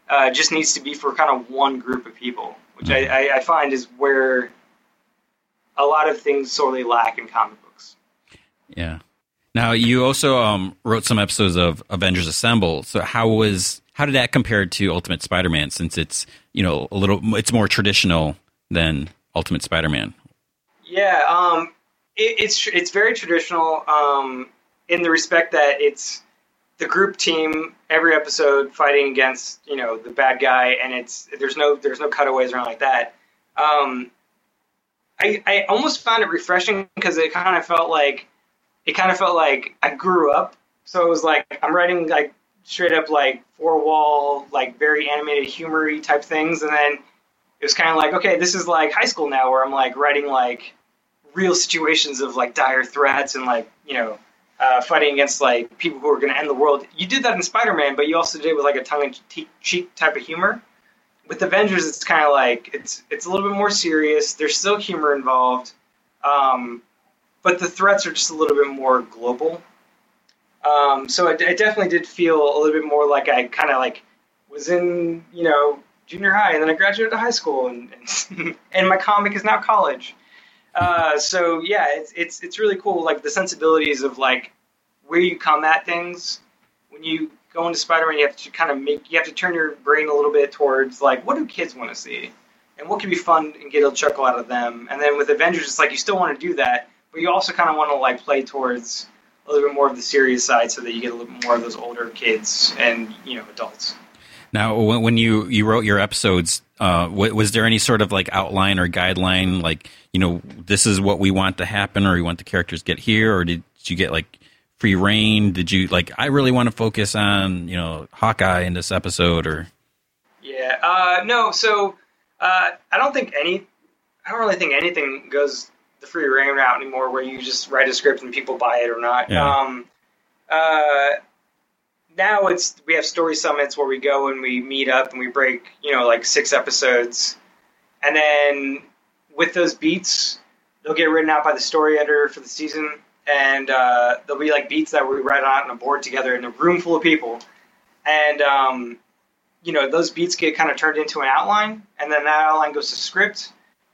uh, just needs to be for kind of one group of people, which I, I, I find is where a lot of things sorely lack in comic books. Yeah. Now you also um, wrote some episodes of Avengers Assemble. So how was how did that compare to Ultimate Spider-Man? Since it's you know a little it's more traditional than Ultimate Spider-Man. Yeah, um, it, it's it's very traditional um, in the respect that it's the group team every episode fighting against you know the bad guy, and it's there's no there's no cutaways around like that. Um, I I almost found it refreshing because it kind of felt like it kind of felt like I grew up. So it was like I'm writing like straight up like four wall, like very animated, humory type things, and then it was kind of like, okay, this is like high school now, where I'm like writing like real situations of like dire threats and like you know uh, fighting against like people who are going to end the world. You did that in Spider Man, but you also did it with like a tongue in cheek type of humor. With Avengers, it's kind of like it's it's a little bit more serious. There's still humor involved, um, but the threats are just a little bit more global. Um, so I, it definitely did feel a little bit more like I kind of like was in you know junior high, and then I graduated to high school, and and, [LAUGHS] and my comic is now college. Uh, so yeah, it's it's it's really cool. Like the sensibilities of like where you come at things when you go into Spider-Man. You have to kind of make you have to turn your brain a little bit towards like what do kids want to see, and what can be fun and get a chuckle out of them. And then with Avengers, it's like you still want to do that, but you also kind of want to like play towards a little bit more of the serious side, so that you get a little bit more of those older kids and you know adults. Now, when you you wrote your episodes, uh, was there any sort of like outline or guideline, like you know, this is what we want to happen, or we want the characters get here, or did you get like free reign? Did you like? I really want to focus on you know Hawkeye in this episode, or yeah, uh, no. So uh, I don't think any. I don't really think anything goes the free reign route anymore, where you just write a script and people buy it or not. Yeah. Um, uh, now it's we have story summits where we go and we meet up and we break you know like six episodes, and then with those beats they'll get written out by the story editor for the season, and uh, there'll be like beats that we write out on a board together in a room full of people, and um, you know those beats get kind of turned into an outline, and then that outline goes to script.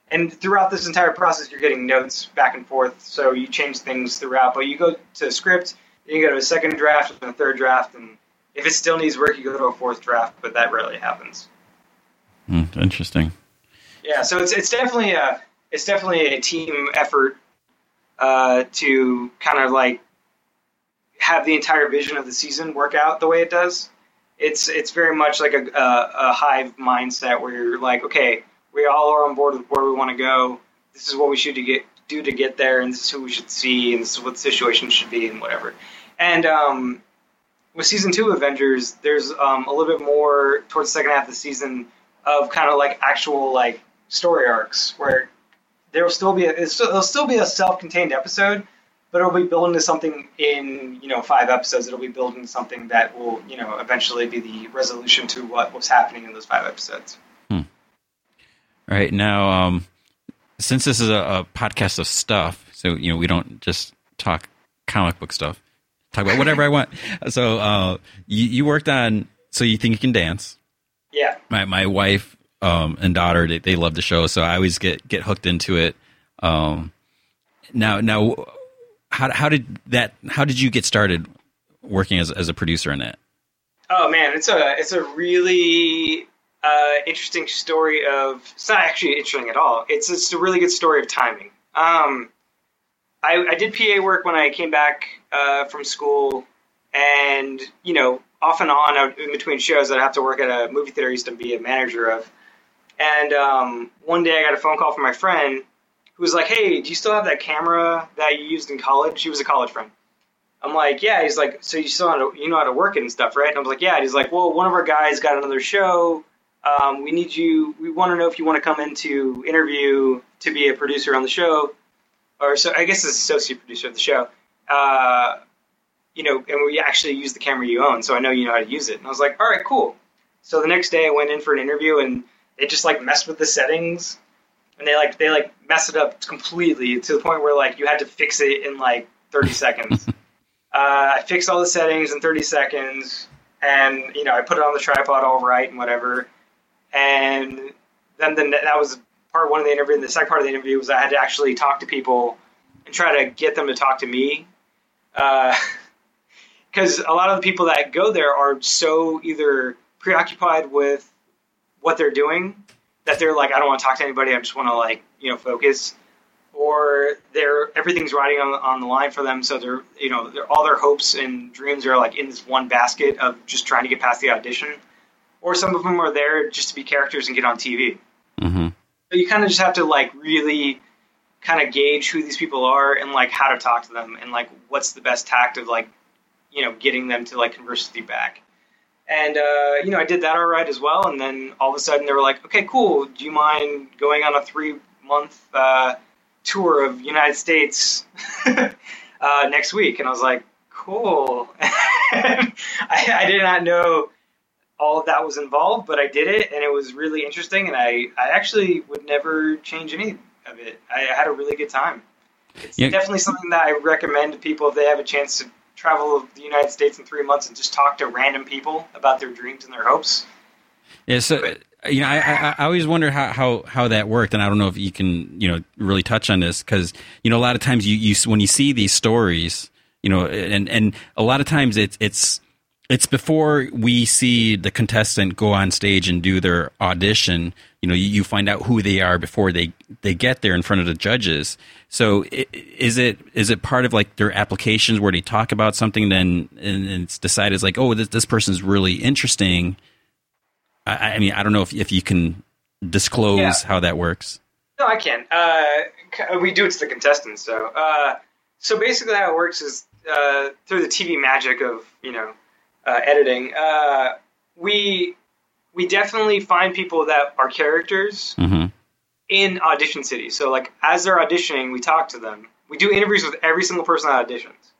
And throughout this entire process, you're getting notes back and forth, so you change things throughout. But you go to script, then you go to a second draft and a third draft, and if it still needs work, you go to a fourth draft. But that rarely happens. Mm, interesting. Yeah, so it's it's definitely a it's definitely a team effort uh, to kind of like have the entire vision of the season work out the way it does. It's it's very much like a, a, a hive mindset where you're like, okay, we all are on board with where we want to go. This is what we should to get do to get there, and this is who we should see, and this is what the situation should be, and whatever. And um, with season two of Avengers, there's um, a little bit more towards the second half of the season of kind of like actual like story arcs where there will still be a, it'll still be a self-contained episode, but it'll be building to something in you know five episodes. It'll be building to something that will you know eventually be the resolution to what was happening in those five episodes. Hmm. All right now, um, since this is a, a podcast of stuff, so you know we don't just talk comic book stuff talk about whatever I want. [LAUGHS] So uh, you, you worked on So You Think You Can Dance. Yeah. My my wife um, and daughter they, they love the show, so I always get get hooked into it. Um, now now how how did that how did you get started working as as a producer in that? Oh man, it's a it's a really uh, interesting story of it's not actually interesting at all. It's it's a really good story of timing. Um, I, I did PA work when I came back uh, from school, and you know, off and on in between shows, I'd have to work at a movie theater I used to be a manager of. And um, one day, I got a phone call from my friend who was like, "Hey, do you still have that camera that you used in college?" He was a college friend. I'm like, "Yeah." He's like, "So you still know how to, you know how to work it and stuff, right?" And I was like, "Yeah." And he's like, "Well, one of our guys got another show. Um, we need you. We want to know if you want to come in to interview to be a producer on the show." or so I guess as associate producer of the show, uh, you know, and we actually use the camera you own, so I know you know how to use it. And I was like, all right, cool. So the next day I went in for an interview, and they just like messed with the settings, and they like they like messed it up completely to the point where like you had to fix it in like 30 [LAUGHS] seconds. uh, I fixed all the settings in 30 seconds, and you know I put it on the tripod all right and whatever, and then the, that was part one of the interview. And the second part of the interview was I had to actually talk to people and try to get them to talk to me. Because uh, [LAUGHS] a lot of the people that go there are so either preoccupied with what they're doing that they're like, I don't want to talk to anybody. I just want to like, you know, focus. Or they're everything's riding on, on the line for them, so they're you know they're, all their hopes and dreams are like in this one basket of just trying to get past the audition. Or some of them are there just to be characters and get on TV. Mm-hmm you kind of just have to like really kind of gauge who these people are and like how to talk to them and like what's the best tact of like you know getting them to like converse with you back And uh, you know, I did that all right as well. And then all of a sudden, they were like, "Okay, cool. Do you mind going on a three month uh, tour of United States [LAUGHS] uh, next week?" And I was like, "Cool." [LAUGHS] I, I did not know all of that was involved, but I did it, and it was really interesting. And I, I actually would never change any of it. I had a really good time. It's Yeah. definitely something that I recommend to people if they have a chance to travel the United States in three months and just talk to random people about their dreams and their hopes. Yeah, so uh, you know, I, I, I always wonder how, how, how that worked, and I don't know if you can you know really touch on this because you know a lot of times you, you when you see these stories, you know, and and a lot of times it's it's it's before we see the contestant go on stage and do their audition. You know, you, you find out who they are before they they get there in front of the judges. So is it is it part of like their applications where they talk about something then and, it's decided as like oh this this person's really interesting. I, I mean I don't know if if you can disclose Yeah. how that works. No, I can. Uh, we do it to the contestants. So, uh, so basically, how it works is uh, through the TV magic of you know uh, editing. Uh, we we definitely find people that are characters hmm in audition cities. So, like as they're auditioning, we talk to them. We do interviews with every single person that auditions.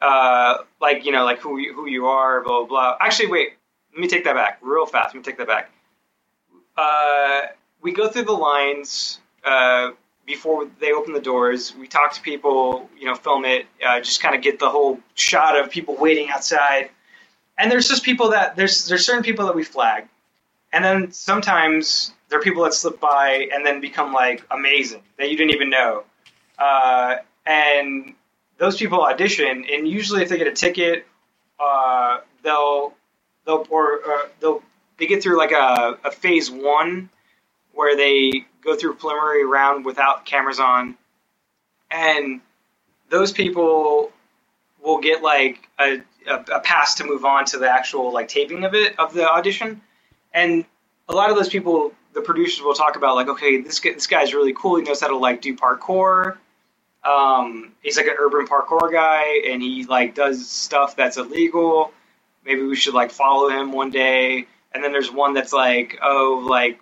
Uh, like you know, like who you, who you are, blah blah blah. Actually, wait. Let me take that back real fast. Let me take that back. Uh, we go through the lines uh, before they open the doors. We talk to people, you know, film it, uh, just kind of get the whole shot of people waiting outside. And there's just people that there's there's certain people that we flag, and then sometimes there are people that slip by and then become like amazing that you didn't even know. Uh, and those people audition, and usually if they get a ticket, uh, they'll they'll or uh, they'll they get through like a, a phase one where they go through preliminary round without cameras on, and those people will get like a, a, a pass to move on to the actual like taping of it of the audition, and a lot of those people the producers will talk about like okay this guy, this guy's really cool. He knows how to like do parkour. Um, he's like an urban parkour guy and he like does stuff that's illegal. Maybe we should like follow him one day. And then there's one that's like oh like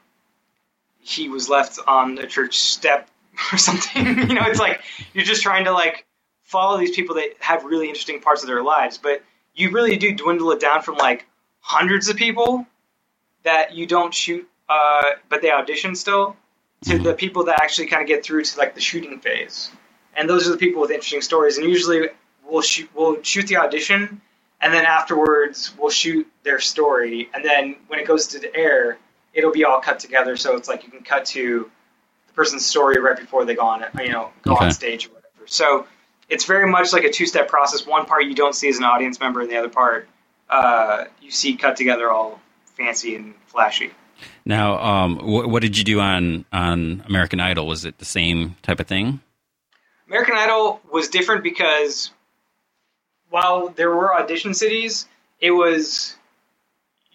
he was left on a church step [LAUGHS] or something. [LAUGHS] You know it's like you're just trying to like follow these people that have really interesting parts of their lives. But you really do dwindle it down from like hundreds of people that you don't shoot uh, but they audition still to the people that actually kind of get through to like the shooting phase. And those are the people with interesting stories and usually we'll shoot we'll shoot the audition and then afterwards we'll shoot their story and then when it goes to the air it'll be all cut together so it's like you can cut to the person's story right before they go on it you know go Okay. on stage or whatever. So it's very much like a two-step process one part you don't see as an audience member and the other part uh, you see cut together all fancy and flashy Now, um, what, what did you do on on American Idol? Was it the same type of thing? American Idol was different because while there were audition cities, it was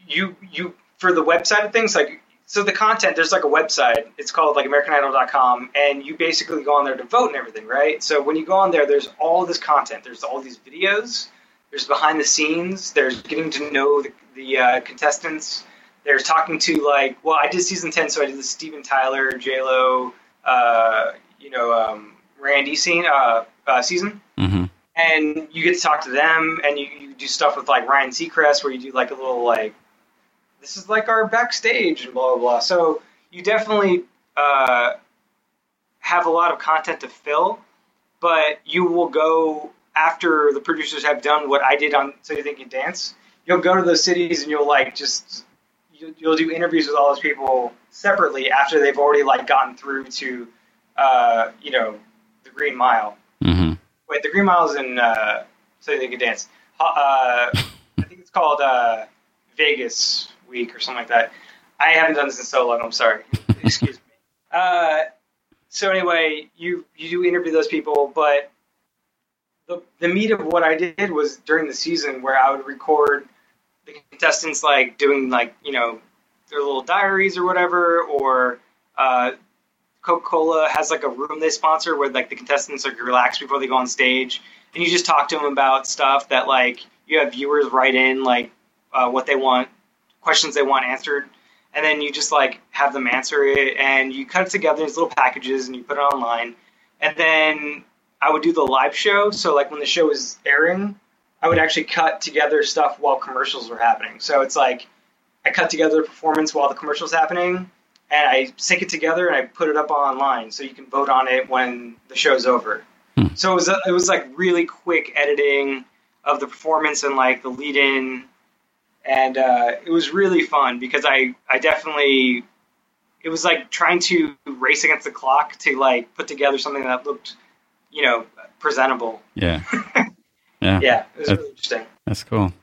you you for the website of things like so the content there's like a website. It's called like americanidol.com and you basically go on there to vote and everything right? So when you go on there there's all this content. There's all these videos. There's behind the scenes. There's getting to know the, the uh, contestants. There's talking to like well i did season 10 so i did the steven tyler j-lo uh, you know um, randy scene uh, uh, season. Hmm and you get to talk to them and you, you do stuff with like Ryan Seacrest where you do like a little like this is like our backstage and blah blah blah. So you definitely uh, have a lot of content to fill, but you will go after the producers have done what I did on So You Think You Dance. You'll go to those cities and you'll like just you- you'll do interviews with all those people separately after they've already like gotten through to uh, you know the Green Mile. hmm Wait, the Green Mile is in uh, So They Can Dance. Uh, [LAUGHS] I think it's called uh, Vegas Week or something like that. I haven't done this in so long. I'm sorry. [LAUGHS] Excuse me. Uh, so anyway, you you do interview those people, but the the meat of what I did was during the season where I would record the contestants like doing like you know their little diaries or whatever, or uh, Coca Cola has like a room they sponsor where like the contestants are relaxed before they go on stage, and you just talk to them about stuff that like you have viewers write in like uh, what they want, questions they want answered, and then you just like have them answer it, and you cut it together in these little packages, and you put it online, and then I would do the live show. So like when the show was airing, I would actually cut together stuff while commercials were happening. So it's like I cut together the performance while the commercial's happening, and I sync it together and I put it up online so you can vote on it when the show's over. Hmm. So it was it was like really quick editing of the performance and like the lead in, and uh, it was really fun because I I definitely it was like trying to race against the clock to like put together something that looked you know presentable. Yeah. [LAUGHS] Yeah. Yeah, it was Uh, really interesting. That's cool.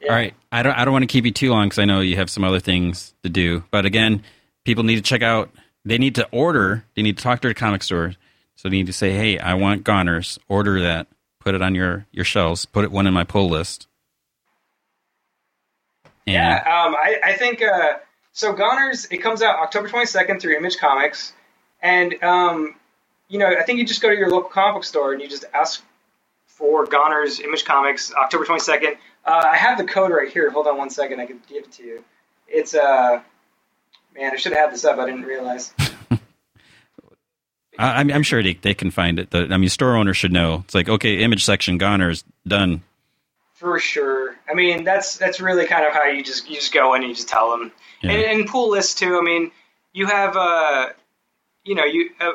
Yeah. All right. I don't I don't want to keep you too long cuz I know you have some other things to do. But again, people need to check out they need to order, they need to talk to their comic store. So they need to say, "Hey, I want Goners. Order that. Put it on your your shelves. Put it one in my pull list." And Yeah, um, I, I think uh, so. Goners it comes out October twenty second through Image Comics, and um, you know I think you just go to your local comic book store and you just ask for Goners Image Comics October twenty second. Uh, I have the code right here. Hold on one second. I can give it to you. It's uh, man, I should have had this up. I didn't realize. [LAUGHS] [LAUGHS] I, I'm, I'm sure they, they can find it. The, I mean, store owners should know. It's like, okay, image section, Goners, done. For sure. I mean, that's that's really kind of how you just you just go in and you just tell them. Yeah. And, and pull lists too. I mean, you have uh, you know, you uh,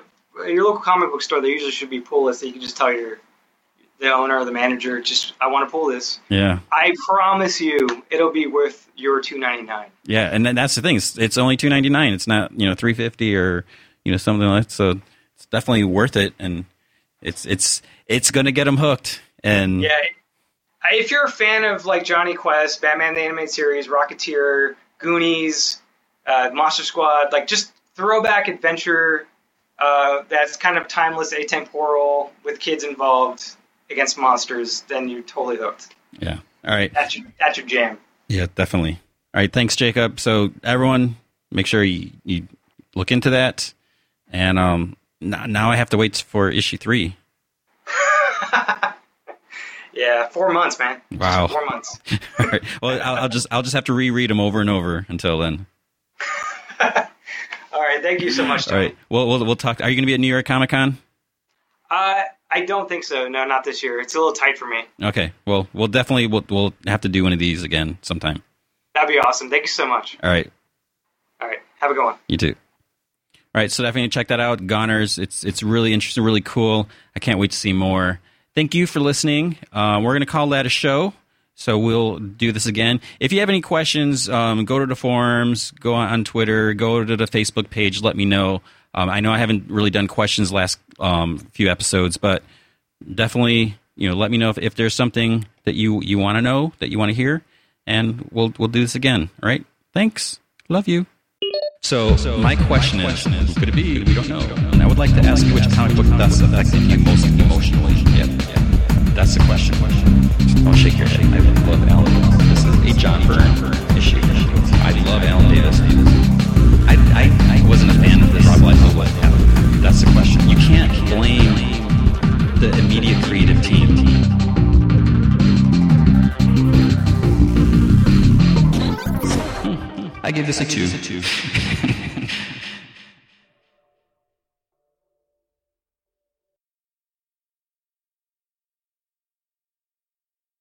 your local comic book store. There usually should be pull lists that you can just tell your the owner or the manager, just I want to pull this. Yeah. I promise you, it'll be worth your two ninety nine. Yeah, and that's the thing. It's, it's only two ninety nine. It's not you know three fifty or you know something like that. So it's definitely worth it, and it's it's it's going to get them hooked. And Yeah. If you're a fan of like Jonny Quest, Batman the Animated Series, Rocketeer, Goonies, uh, Monster Squad, like just throwback adventure uh, that's kind of timeless, atemporal, with kids involved against monsters, then you're totally hooked. yeah, all right, That's your, that's your jam. yeah, definitely. All right, thanks, Jacob. So everyone, make sure you, you look into that. And um, now, now I have to wait for issue three. [LAUGHS] Yeah, four months, man. Wow. Four months. [LAUGHS] All right. Well, I'll, I'll just I'll just have to reread them over and over until then. [LAUGHS] All right, thank you so much, All right. Well, we'll we'll talk. Are you going to be at New York Comic Con? Uh, I don't think so. No, not this year. It's a little tight for me. Okay. Well, we'll definitely we'll we'll have to do one of these again sometime. That'd be awesome. Thank you so much. All right. All right, have a good one. You too. All right, so definitely check that out, Goners. It's it's really interesting, really cool. I can't wait to see more. Thank you for listening. Uh, we're going to call that a show, so we'll do this again. If you have any questions, um, go to the forums, go on, Twitter, go to the Facebook page. Let me know. Um, I know I haven't really done questions last um, few episodes, but definitely, you know, let me know if, if there's something that you you want to know that you want to hear, and we'll we'll do this again. All right. Thanks. Love you. So, so my question is, who could it be? We don't know. And I would like to ask you which comic book thus affected you most emotionally. Yeah, that's the question. Don't shake your head. I love Alan Davis. This is a John Byrne issue. I love Alan Davis. I, I, I wasn't a fan of this. That's the question. You can't blame the immediate creative team. Hmm. I gave this a two.